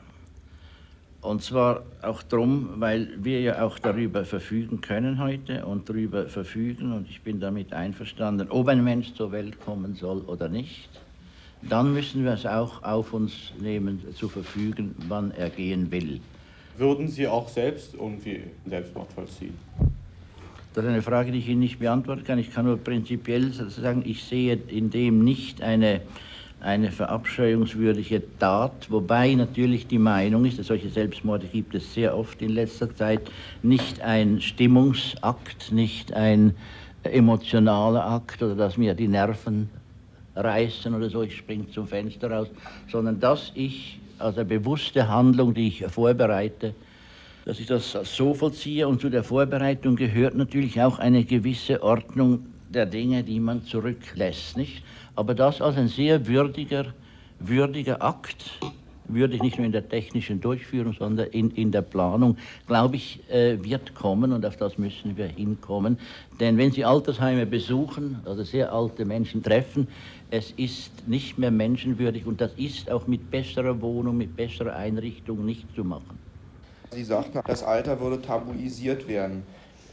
Und zwar auch darum, weil wir ja auch darüber verfügen können heute und darüber verfügen, und ich bin damit einverstanden, ob ein Mensch zur Welt kommen soll oder nicht, dann müssen wir es auch auf uns nehmen, zu verfügen, wann er gehen will. Würden Sie auch selbst irgendwie Selbstmord vollziehen? Das ist eine Frage, die ich Ihnen nicht beantworten kann. Ich kann nur prinzipiell sagen, ich sehe in dem nicht eine eine verabscheuungswürdige Tat, wobei natürlich die Meinung ist, dass solche Selbstmorde gibt es sehr oft in letzter Zeit, nicht ein Stimmungsakt, nicht ein emotionaler Akt oder dass mir die Nerven reißen oder so, ich springe zum Fenster raus, sondern dass ich, also bewusste Handlung, die ich vorbereite, dass ich das so vollziehe. Und zu der Vorbereitung gehört natürlich auch eine gewisse Ordnung der Dinge, die man zurücklässt. Nicht? Aber das als ein sehr würdiger, würdiger Akt, würdig nicht nur in der technischen Durchführung, sondern in, in der Planung, glaube ich, äh, wird kommen und auf das müssen wir hinkommen. Denn wenn Sie Altersheime besuchen, also sehr alte Menschen treffen, es ist nicht mehr menschenwürdig und das ist auch mit besserer Wohnung, mit besserer Einrichtung nicht zu machen. Sie sagten, das Alter würde tabuisiert werden.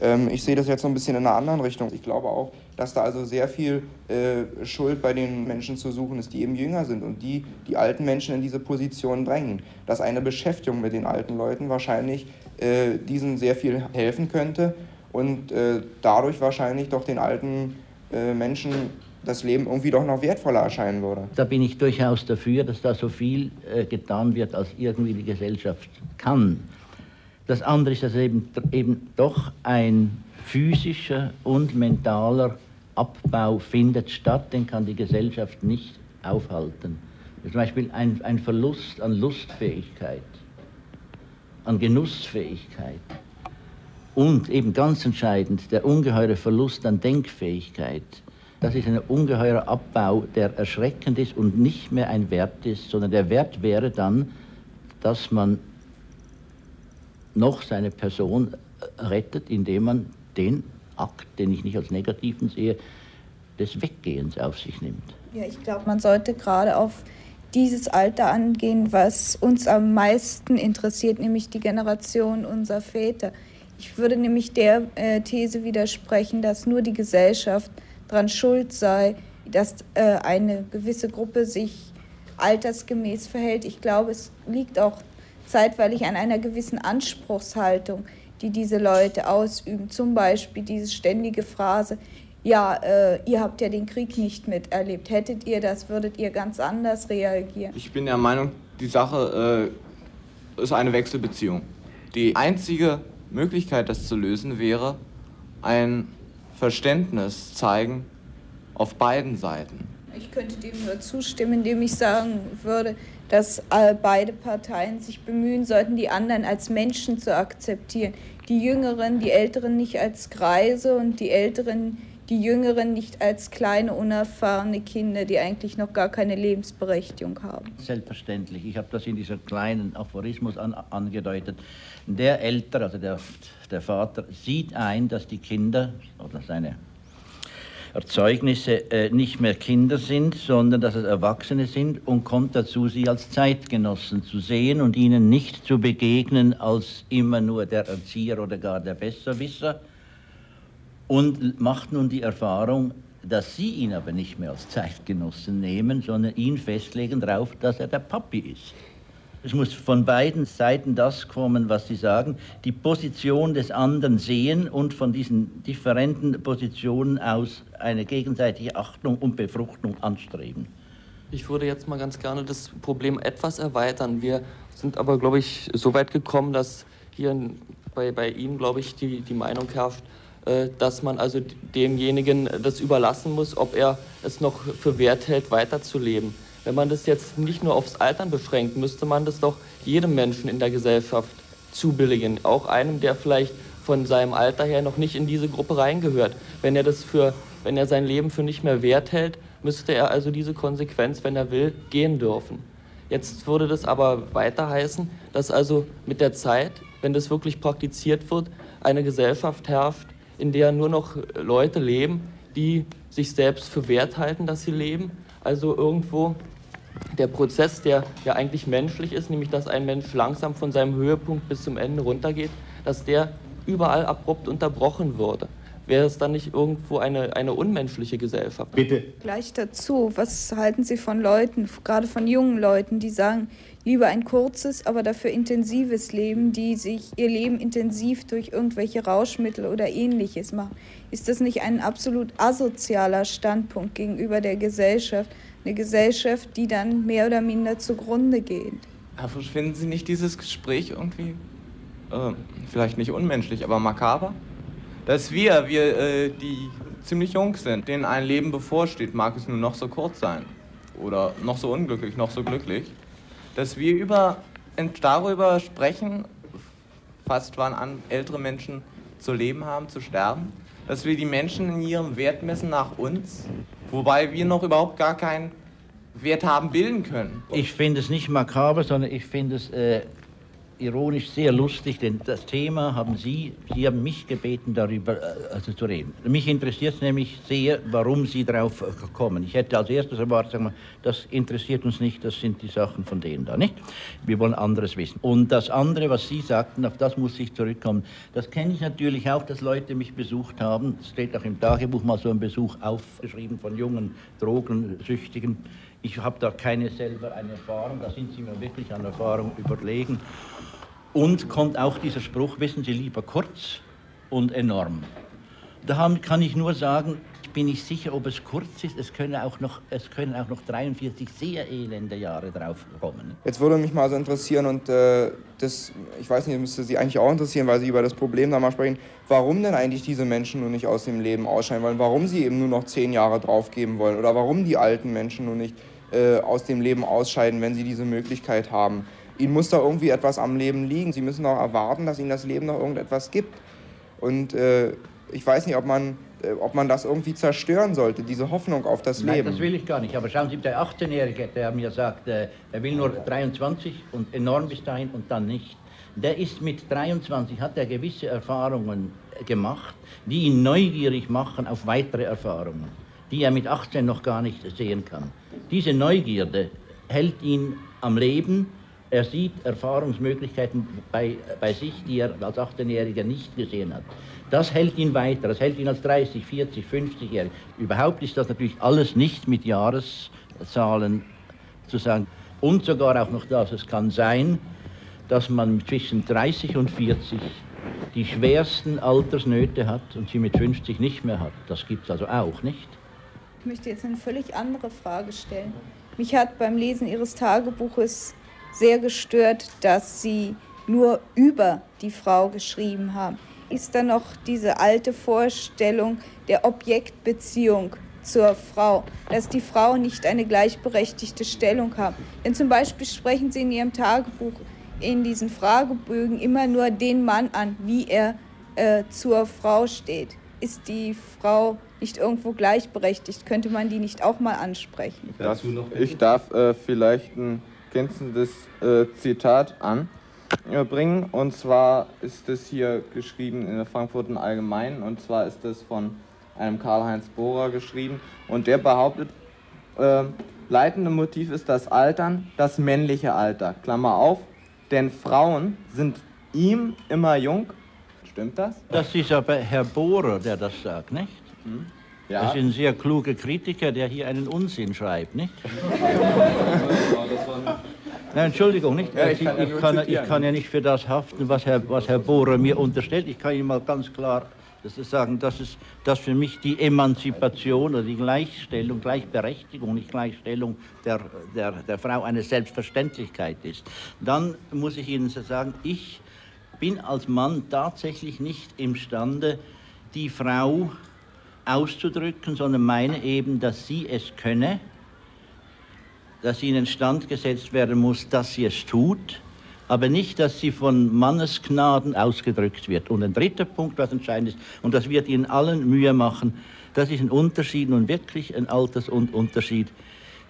Ähm, ich sehe das jetzt so ein bisschen in einer anderen Richtung. Ich glaube auch, dass da also sehr viel äh, Schuld bei den Menschen zu suchen ist, die eben jünger sind und die die alten Menschen in diese Position drängen. Dass eine Beschäftigung mit den alten Leuten wahrscheinlich äh, diesen sehr viel helfen könnte und äh, dadurch wahrscheinlich doch den alten äh, Menschen das Leben irgendwie doch noch wertvoller erscheinen würde. Da bin ich durchaus dafür, dass da so viel äh, getan wird, als irgendwie die Gesellschaft kann. Das andere ist, dass eben, eben doch ein physischer und mentaler Abbau findet statt, den kann die Gesellschaft nicht aufhalten. Zum Beispiel ein, ein Verlust an Lustfähigkeit, an Genussfähigkeit und eben ganz entscheidend der ungeheure Verlust an Denkfähigkeit. Das ist ein ungeheurer Abbau, der erschreckend ist und nicht mehr ein Wert ist, sondern der Wert wäre dann, dass man noch seine Person rettet, indem man den Akt, den ich nicht als negativen sehe, des Weggehens auf sich nimmt. Ja, ich glaube, man sollte gerade auf dieses Alter angehen, was uns am meisten interessiert, nämlich die Generation unserer Väter. Ich würde nämlich der äh, These widersprechen, dass nur die Gesellschaft daran schuld sei, dass äh, eine gewisse Gruppe sich altersgemäß verhält. Ich glaube, es liegt auch zeitweilig an einer gewissen Anspruchshaltung, die diese Leute ausüben. Zum Beispiel diese ständige Phrase, ja, äh, ihr habt ja den Krieg nicht miterlebt. Hättet ihr das, würdet ihr ganz anders reagieren. Ich bin der Meinung, die Sache äh, ist eine Wechselbeziehung. Die einzige Möglichkeit, das zu lösen, wäre ein Verständnis zeigen auf beiden Seiten. Ich könnte dem nur zustimmen, indem ich sagen würde, dass äh, beide Parteien sich bemühen sollten, die anderen als Menschen zu akzeptieren. Die Jüngeren, die Älteren nicht als Greise und die Älteren, die Jüngeren nicht als kleine, unerfahrene Kinder, die eigentlich noch gar keine Lebensberechtigung haben. Selbstverständlich. Ich habe das in diesem kleinen Aphorismus an, angedeutet. Der Ältere, also der, der Vater, sieht ein, dass die Kinder oder seine Erzeugnisse äh, nicht mehr Kinder sind, sondern dass es Erwachsene sind und kommt dazu, sie als Zeitgenossen zu sehen und ihnen nicht zu begegnen als immer nur der Erzieher oder gar der Besserwisser und macht nun die Erfahrung, dass sie ihn aber nicht mehr als Zeitgenossen nehmen, sondern ihn festlegen darauf, dass er der Papi ist. Es muss von beiden Seiten das kommen, was Sie sagen, die Position des anderen sehen und von diesen differenten Positionen aus eine gegenseitige Achtung und Befruchtung anstreben. Ich würde jetzt mal ganz gerne das Problem etwas erweitern. Wir sind aber, glaube ich, so weit gekommen, dass hier bei, bei Ihnen, glaube ich, die, die Meinung herrscht, äh, dass man also demjenigen das überlassen muss, ob er es noch für wert hält, weiterzuleben. Wenn man das jetzt nicht nur aufs Altern beschränkt, müsste man das doch jedem Menschen in der Gesellschaft zubilligen. Auch einem, der vielleicht von seinem Alter her noch nicht in diese Gruppe reingehört. Wenn er das für, wenn er sein Leben für nicht mehr wert hält, müsste er also diese Konsequenz, wenn er will, gehen dürfen. Jetzt würde das aber weiter heißen, dass also mit der Zeit, wenn das wirklich praktiziert wird, eine Gesellschaft herrscht, in der nur noch Leute leben, die sich selbst für wert halten, dass sie leben. Also irgendwo der Prozess, der ja eigentlich menschlich ist, nämlich dass ein Mensch langsam von seinem Höhepunkt bis zum Ende runtergeht, dass der überall abrupt unterbrochen würde. Wäre es dann nicht irgendwo eine, eine unmenschliche Gesellschaft? Bitte. Gleich dazu, was halten Sie von Leuten, gerade von jungen Leuten, die sagen, lieber ein kurzes, aber dafür intensives Leben, die sich ihr Leben intensiv durch irgendwelche Rauschmittel oder ähnliches machen? Ist das nicht ein absolut asozialer Standpunkt gegenüber der Gesellschaft? Eine Gesellschaft, die dann mehr oder minder zugrunde geht. Aber finden Sie nicht dieses Gespräch irgendwie, äh, vielleicht nicht unmenschlich, aber makaber? Dass wir, wir, äh, die ziemlich jung sind, denen ein Leben bevorsteht, mag es nur noch so kurz sein oder noch so unglücklich, noch so glücklich, dass wir über, darüber sprechen, fast wann an, ältere Menschen zu leben haben, zu sterben. Dass wir die Menschen in ihrem Wert messen nach uns, wobei wir noch überhaupt gar keinen Wert haben bilden können. Ich finde es nicht makaber, sondern ich finde es äh, ironisch sehr lustig, denn das Thema haben Sie, Sie haben mich gebeten, darüber äh, also zu reden. Mich interessiert es nämlich sehr, warum Sie darauf äh, kommen. Ich hätte als erstes erwartet, sagen wir, das interessiert uns nicht, das sind die Sachen von denen da, nicht? Wir wollen anderes wissen. Und das andere, was Sie sagten, auf das muss ich zurückkommen, das kenne ich natürlich auch, dass Leute mich besucht haben. Es steht auch im Tagebuch mal so ein Besuch aufgeschrieben von jungen Drogensüchtigen. Ich habe da keine selber eine Erfahrung, da sind Sie mir wirklich an Erfahrung überlegen. Und kommt auch dieser Spruch, wissen Sie, lieber kurz und enorm. Da kann ich nur sagen, ich bin nicht sicher, ob es kurz ist. Es können auch noch, es können auch noch 43 sehr elende Jahre drauf kommen. Jetzt würde mich mal so interessieren und äh, das, ich weiß nicht, müsste Sie eigentlich auch interessieren, weil Sie über das Problem da mal sprechen. Warum denn eigentlich diese Menschen nun nicht aus dem Leben ausscheiden wollen? Warum sie eben nur noch zehn Jahre draufgeben wollen? Oder warum die alten Menschen nun nicht äh, aus dem Leben ausscheiden, wenn sie diese Möglichkeit haben? ihnen muss da irgendwie etwas am Leben liegen. Sie müssen auch erwarten, dass ihnen das Leben noch irgendetwas gibt. Und äh, ich weiß nicht, ob man, äh, ob man das irgendwie zerstören sollte, diese Hoffnung auf das Nein, Leben. das will ich gar nicht. Aber schauen Sie, der 18-Jährige, der mir sagt, äh, er will nur 23 und enorm bis dahin und dann nicht. Der ist mit 23, hat er gewisse Erfahrungen gemacht, die ihn neugierig machen auf weitere Erfahrungen, die er mit 18 noch gar nicht sehen kann. Diese Neugierde hält ihn am Leben er sieht Erfahrungsmöglichkeiten bei, bei sich, die er als 18-Jähriger nicht gesehen hat. Das hält ihn weiter, das hält ihn als 30, 40, 50-Jähriger. Überhaupt ist das natürlich alles nicht mit Jahreszahlen zu sagen. Und sogar auch noch das, es kann sein, dass man zwischen 30 und 40 die schwersten Altersnöte hat und sie mit 50 nicht mehr hat. Das gibt es also auch nicht. Ich möchte jetzt eine völlig andere Frage stellen. Mich hat beim Lesen Ihres Tagebuches sehr gestört, dass sie nur über die Frau geschrieben haben. Ist da noch diese alte Vorstellung der Objektbeziehung zur Frau, dass die Frau nicht eine gleichberechtigte Stellung hat. Denn zum Beispiel sprechen Sie in Ihrem Tagebuch in diesen Fragebögen immer nur den Mann an, wie er äh, zur Frau steht. Ist die Frau nicht irgendwo gleichberechtigt? Könnte man die nicht auch mal ansprechen? Ich darf äh, vielleicht ein ergänzendes äh, Zitat anbringen. Äh, und zwar ist es hier geschrieben in der Frankfurter Allgemeinen. Und zwar ist es von einem Karl-Heinz Bohrer geschrieben. Und der behauptet, äh, leitende Motiv ist das Altern, das männliche Alter. Klammer auf, denn Frauen sind ihm immer jung. Stimmt das? Das ist aber Herr Bohrer, der das sagt, nicht? Hm? Ja. Das ist ein sehr kluger Kritiker, der hier einen Unsinn schreibt, nicht? Nein, Entschuldigung, nicht? Ja, ich, kann, ich, kann, ich, kann, ja nicht für das haften, was Herr, was Herr Bohrer mir unterstellt. Ich kann Ihnen mal ganz klar das ist sagen, dass, es, dass für mich die Emanzipation oder die Gleichstellung, Gleichberechtigung, nicht Gleichstellung der, der, der Frau eine Selbstverständlichkeit ist. Dann muss ich Ihnen sagen, ich bin als Mann tatsächlich nicht imstande, die Frau auszudrücken, sondern meine eben, dass sie es könne, dass sie in den Stand gesetzt werden muss, dass sie es tut, aber nicht, dass sie von Mannesgnaden ausgedrückt wird. Und ein dritter Punkt, was entscheidend ist, und das wird Ihnen allen Mühe machen, das ist ein Unterschied, nun wirklich ein Altersunterschied.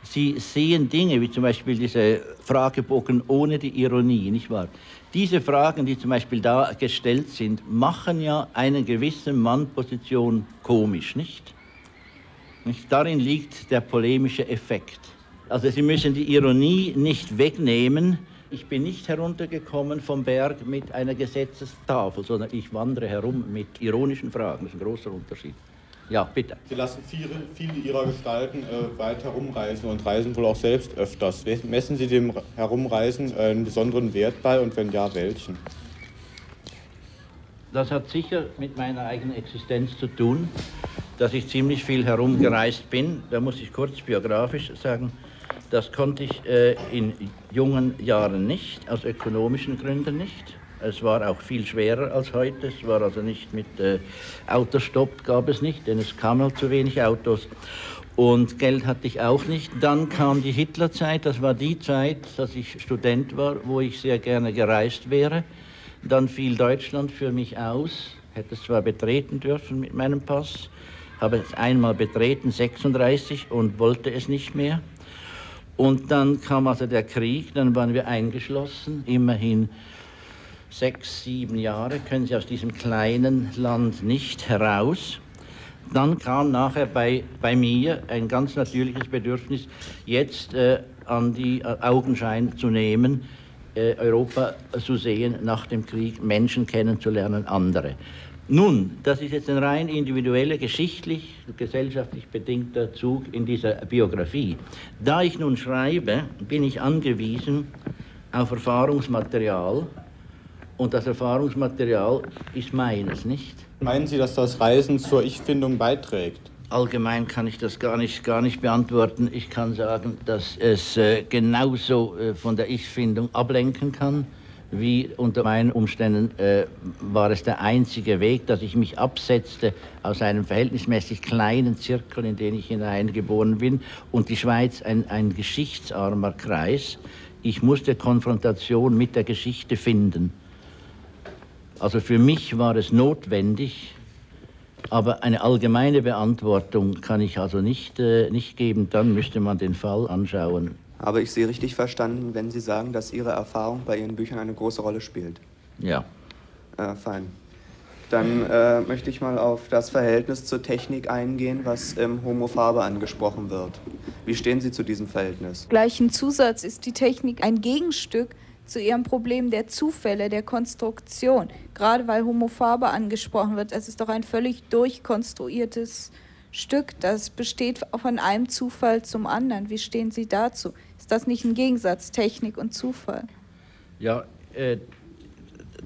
Sie sehen Dinge, wie zum Beispiel diese Fragebogen ohne die Ironie, nicht wahr? Diese Fragen, die zum Beispiel da gestellt sind, machen ja eine gewisse Mannposition komisch, nicht? nicht? Darin liegt der polemische Effekt. Also Sie müssen die Ironie nicht wegnehmen. Ich bin nicht heruntergekommen vom Berg mit einer Gesetzestafel, sondern ich wandere herum mit ironischen Fragen. Das ist ein großer Unterschied. Ja, bitte. Sie lassen viele, viele Ihrer Gestalten äh, weit herumreisen und reisen wohl auch selbst öfters. Messen Sie dem Herumreisen äh, einen besonderen Wert bei und wenn ja, welchen? Das hat sicher mit meiner eigenen Existenz zu tun, dass ich ziemlich viel herumgereist bin. Da muss ich kurz biografisch sagen, das konnte ich äh, in jungen Jahren nicht, aus ökonomischen Gründen nicht. Es war auch viel schwerer als heute. Es war also nicht mit äh, Autostopp, gab es nicht, denn es kamen zu wenig Autos. Und Geld hatte ich auch nicht. Dann kam die Hitlerzeit. Das war die Zeit, dass ich Student war, wo ich sehr gerne gereist wäre. Dann fiel Deutschland für mich aus, hätte es zwar betreten dürfen mit meinem Pass, habe es einmal betreten, 36, und wollte es nicht mehr. Und dann kam also der Krieg, dann waren wir eingeschlossen, immerhin sechs, sieben Jahre können Sie aus diesem kleinen Land nicht heraus. Dann kam nachher bei, bei mir ein ganz natürliches Bedürfnis, jetzt äh, an die äh, Augenschein zu nehmen, äh, Europa zu sehen nach dem Krieg, Menschen kennenzulernen, andere. Nun, das ist jetzt ein rein individueller, geschichtlich, gesellschaftlich bedingter Zug in dieser Biografie. Da ich nun schreibe, bin ich angewiesen auf Erfahrungsmaterial und das Erfahrungsmaterial ist meines, nicht? Meinen Sie, dass das Reisen zur Ich-Findung beiträgt? Allgemein kann ich das gar nicht, gar nicht beantworten. Ich kann sagen, dass es äh, genauso äh, von der Ich-Findung ablenken kann, wie unter meinen Umständen äh, war es der einzige Weg, dass ich mich absetzte aus einem verhältnismäßig kleinen Zirkel, in den ich hineingeboren bin, und die Schweiz ein, ein geschichtsarmer Kreis. Ich musste Konfrontation mit der Geschichte finden. Also für mich war es notwendig, aber eine allgemeine Beantwortung kann ich also nicht, äh, nicht geben. Dann müsste man den Fall anschauen. Habe ich Sie richtig verstanden, wenn Sie sagen, dass Ihre Erfahrung bei Ihren Büchern eine große Rolle spielt? Ja. Äh, fein. Dann äh, möchte ich mal auf das Verhältnis zur Technik eingehen, was im Homo Faber angesprochen wird. Wie stehen Sie zu diesem Verhältnis? Gleichen Zusatz ist die Technik ein Gegenstück zu ihrem Problem der Zufälle, der Konstruktion. Gerade weil Homo Faber angesprochen wird, es ist doch ein völlig durchkonstruiertes Stück, das besteht von einem Zufall zum anderen. Wie stehen Sie dazu? Ist das nicht ein Gegensatz, Technik und Zufall? Ja, äh,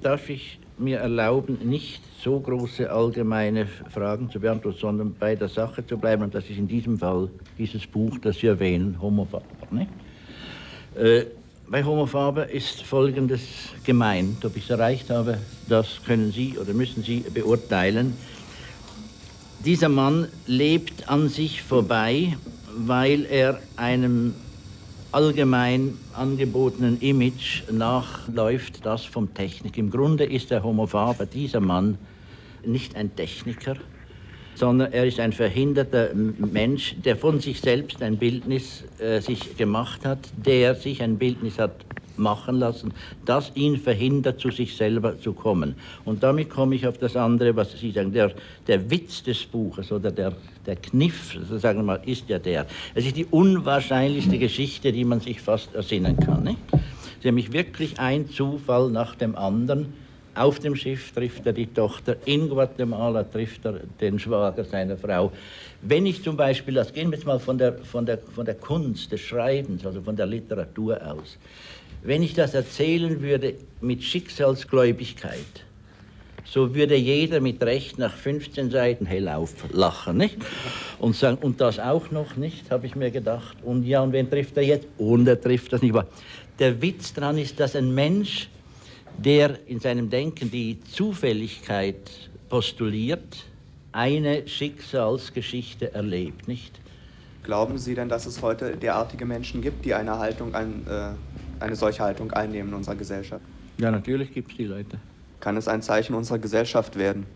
darf ich mir erlauben, nicht so große allgemeine Fragen zu beantworten, sondern bei der Sache zu bleiben. Und das ist in diesem Fall dieses Buch, das Sie erwähnen, Homo Faber. Ne? Äh, bei Homo Faber ist Folgendes gemeint. Ob ich es erreicht habe, das können Sie oder müssen Sie beurteilen. Dieser Mann lebt an sich vorbei, weil er einem allgemein angebotenen Image nachläuft, das vom Technik. Im Grunde ist der Homo Faber, dieser Mann, nicht ein Techniker, sondern er ist ein verhinderter Mensch, der von sich selbst ein Bildnis äh, sich gemacht hat, der sich ein Bildnis hat machen lassen, das ihn verhindert, zu sich selber zu kommen. Und damit komme ich auf das andere, was Sie sagen. Der, der Witz des Buches oder der, der Kniff, sagen wir mal, ist ja der. Es ist die unwahrscheinlichste Geschichte, die man sich fast ersinnen kann. Nicht? Es ist nämlich wirklich ein Zufall nach dem anderen auf dem Schiff trifft er die Tochter, in Guatemala trifft er den Schwager seiner Frau. Wenn ich zum Beispiel, das gehen wir jetzt mal von der, von, der, von der Kunst des Schreibens, also von der Literatur aus, wenn ich das erzählen würde mit Schicksalsgläubigkeit, so würde jeder mit Recht nach 15 Seiten hellauf lachen, nicht? Und sagen, und das auch noch nicht, habe ich mir gedacht. Und ja, und wen trifft er jetzt? Und er trifft das nicht. Aber der Witz daran ist, dass ein Mensch der in seinem Denken die Zufälligkeit postuliert, eine Schicksalsgeschichte erlebt, nicht? Glauben Sie denn, dass es heute derartige Menschen gibt, die eine, Haltung ein, äh, eine solche Haltung einnehmen in unserer Gesellschaft? Ja, natürlich gibt es die Leute. Kann es ein Zeichen unserer Gesellschaft werden?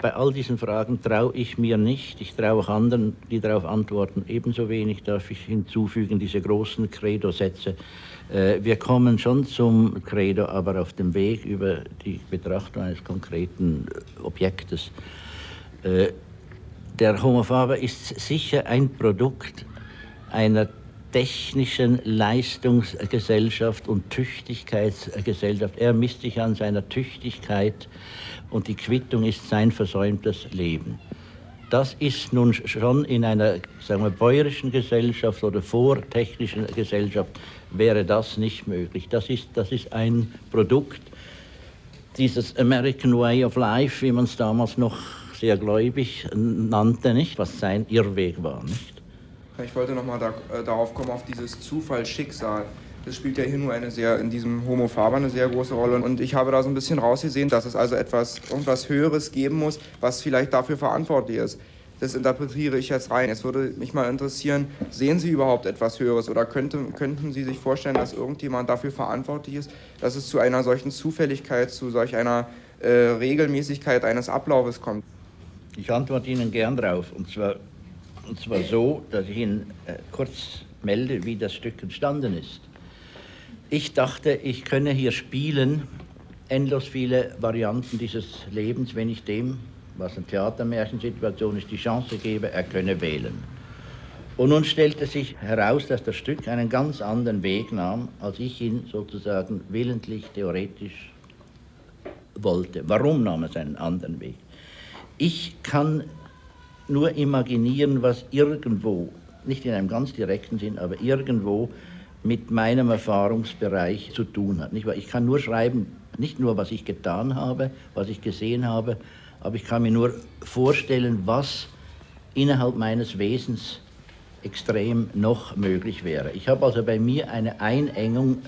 Bei all diesen Fragen traue ich mir nicht. Ich traue auch anderen, die darauf antworten, ebenso wenig. Darf ich hinzufügen, diese großen Credo-Sätze. Äh, wir kommen schon zum Credo, aber auf dem Weg über die Betrachtung eines konkreten Objektes. Äh, der Homo Faber ist sicher ein Produkt einer technischen Leistungsgesellschaft und Tüchtigkeitsgesellschaft. Er misst sich an seiner Tüchtigkeit und die Quittung ist sein versäumtes Leben. Das ist nun schon in einer sagen wir, bäuerischen Gesellschaft oder vortechnischen Gesellschaft wäre das nicht möglich. Das ist, das ist ein Produkt dieses American Way of Life, wie man es damals noch sehr gläubig nannte, nicht? was sein Irrweg war. Nicht? Ich wollte nochmal da, äh, darauf kommen, auf dieses Zufallsschicksal. Das spielt ja hier nur eine sehr, in diesem Homo Faber eine sehr große Rolle. Und ich habe da so ein bisschen rausgesehen, dass es also etwas, irgendwas Höheres geben muss, was vielleicht dafür verantwortlich ist. Das interpretiere ich jetzt rein. Jetzt würde mich mal interessieren, sehen Sie überhaupt etwas Höheres oder könnte, könnten Sie sich vorstellen, dass irgendjemand dafür verantwortlich ist, dass es zu einer solchen Zufälligkeit, zu solch einer äh, Regelmäßigkeit eines Ablaufes kommt? Ich antworte Ihnen gern drauf. Und zwar, und zwar so, dass ich Ihnen äh, kurz melde, wie das Stück entstanden ist. Ich dachte, ich könne hier spielen, endlos viele Varianten dieses Lebens, wenn ich dem was eine Theatermärchensituation ist, die Chance gebe, er könne wählen. Und nun stellte sich heraus, dass das Stück einen ganz anderen Weg nahm, als ich ihn sozusagen willentlich, theoretisch wollte. Warum nahm es einen anderen Weg? Ich kann nur imaginieren, was irgendwo, nicht in einem ganz direkten Sinn, aber irgendwo mit meinem Erfahrungsbereich zu tun hat. Ich kann nur schreiben, nicht nur, was ich getan habe, was ich gesehen habe, aber ich kann mir nur vorstellen, was innerhalb meines Wesens extrem noch möglich wäre. Ich habe also bei mir eine Einengung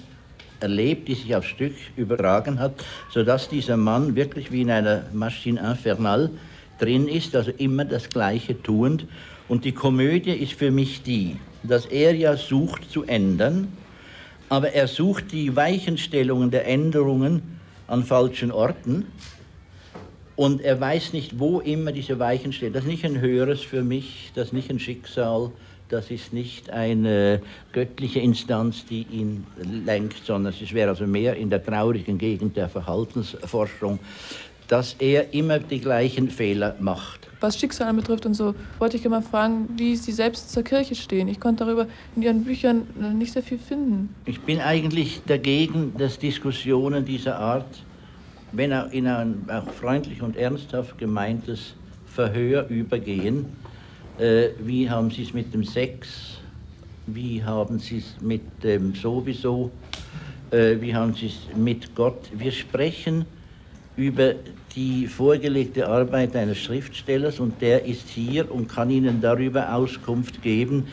erlebt, die sich aufs Stück übertragen hat, sodass dieser Mann wirklich wie in einer Maschine infernale drin ist, also immer das Gleiche tuend. Und die Komödie ist für mich die, dass er ja sucht zu ändern, aber er sucht die Weichenstellungen der Änderungen an falschen Orten und er weiß nicht, wo immer diese Weichen stehen. Das ist nicht ein höheres für mich, das ist nicht ein Schicksal, das ist nicht eine göttliche Instanz, die ihn lenkt, sondern es wäre also mehr in der traurigen Gegend der Verhaltensforschung, dass er immer die gleichen Fehler macht. Was Schicksal betrifft und so, wollte ich immer fragen, wie Sie selbst zur Kirche stehen. Ich konnte darüber in Ihren Büchern nicht sehr viel finden. Ich bin eigentlich dagegen, dass Diskussionen dieser Art wenn auch in ein freundlich und ernsthaft gemeintes Verhör übergehen. Äh, wie haben Sie es mit dem Sex? Wie haben Sie es mit dem sowieso? Äh, wie haben Sie es mit Gott? Wir sprechen über die vorgelegte Arbeit eines Schriftstellers und der ist hier und kann Ihnen darüber Auskunft geben.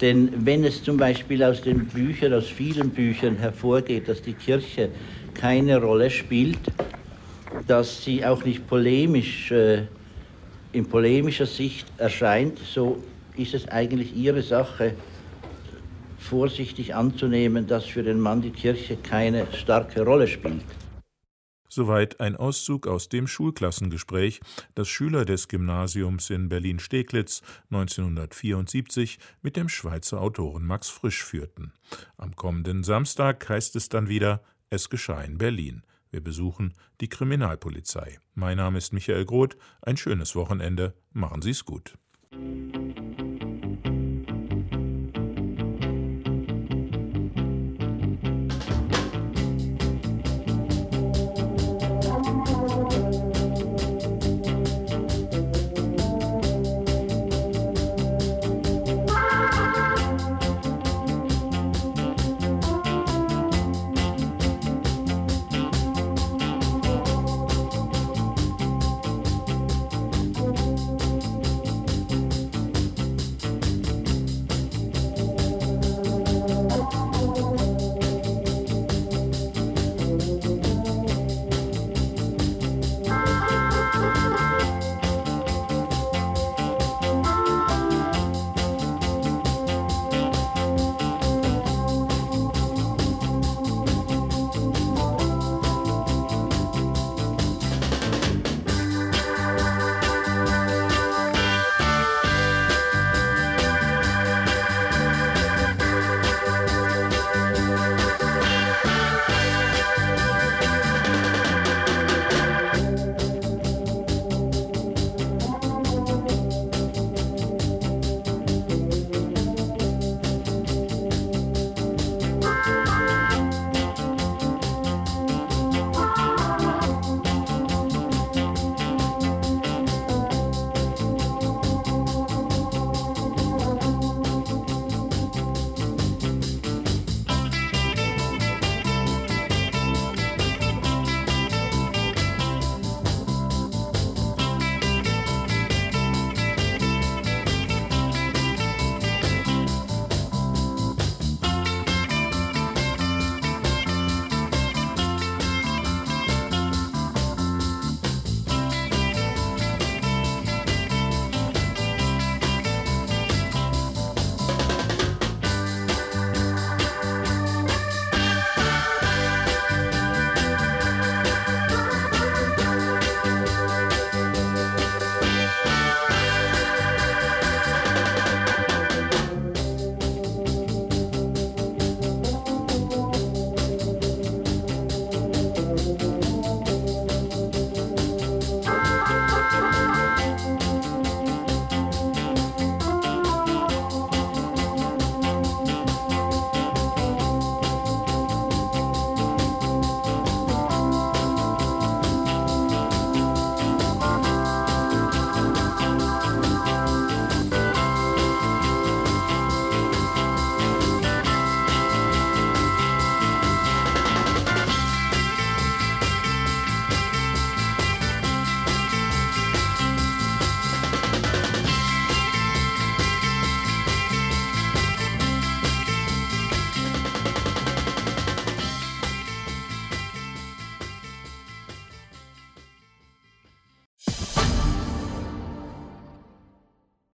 Denn wenn es zum Beispiel aus den Büchern, aus vielen Büchern hervorgeht, dass die Kirche keine Rolle spielt, dass sie auch nicht polemisch, äh, in polemischer Sicht erscheint, so ist es eigentlich ihre Sache, vorsichtig anzunehmen, dass für den Mann die Kirche keine starke Rolle spielt. Soweit ein Auszug aus dem Schulklassengespräch, das Schüler des Gymnasiums in Berlin-Steglitz 1974 mit dem Schweizer Autoren Max Frisch führten. Am kommenden Samstag heißt es dann wieder Es geschah in Berlin. Wir besuchen die Kriminalpolizei. Mein Name ist Michael Groth. Ein schönes Wochenende. Machen Sie es gut.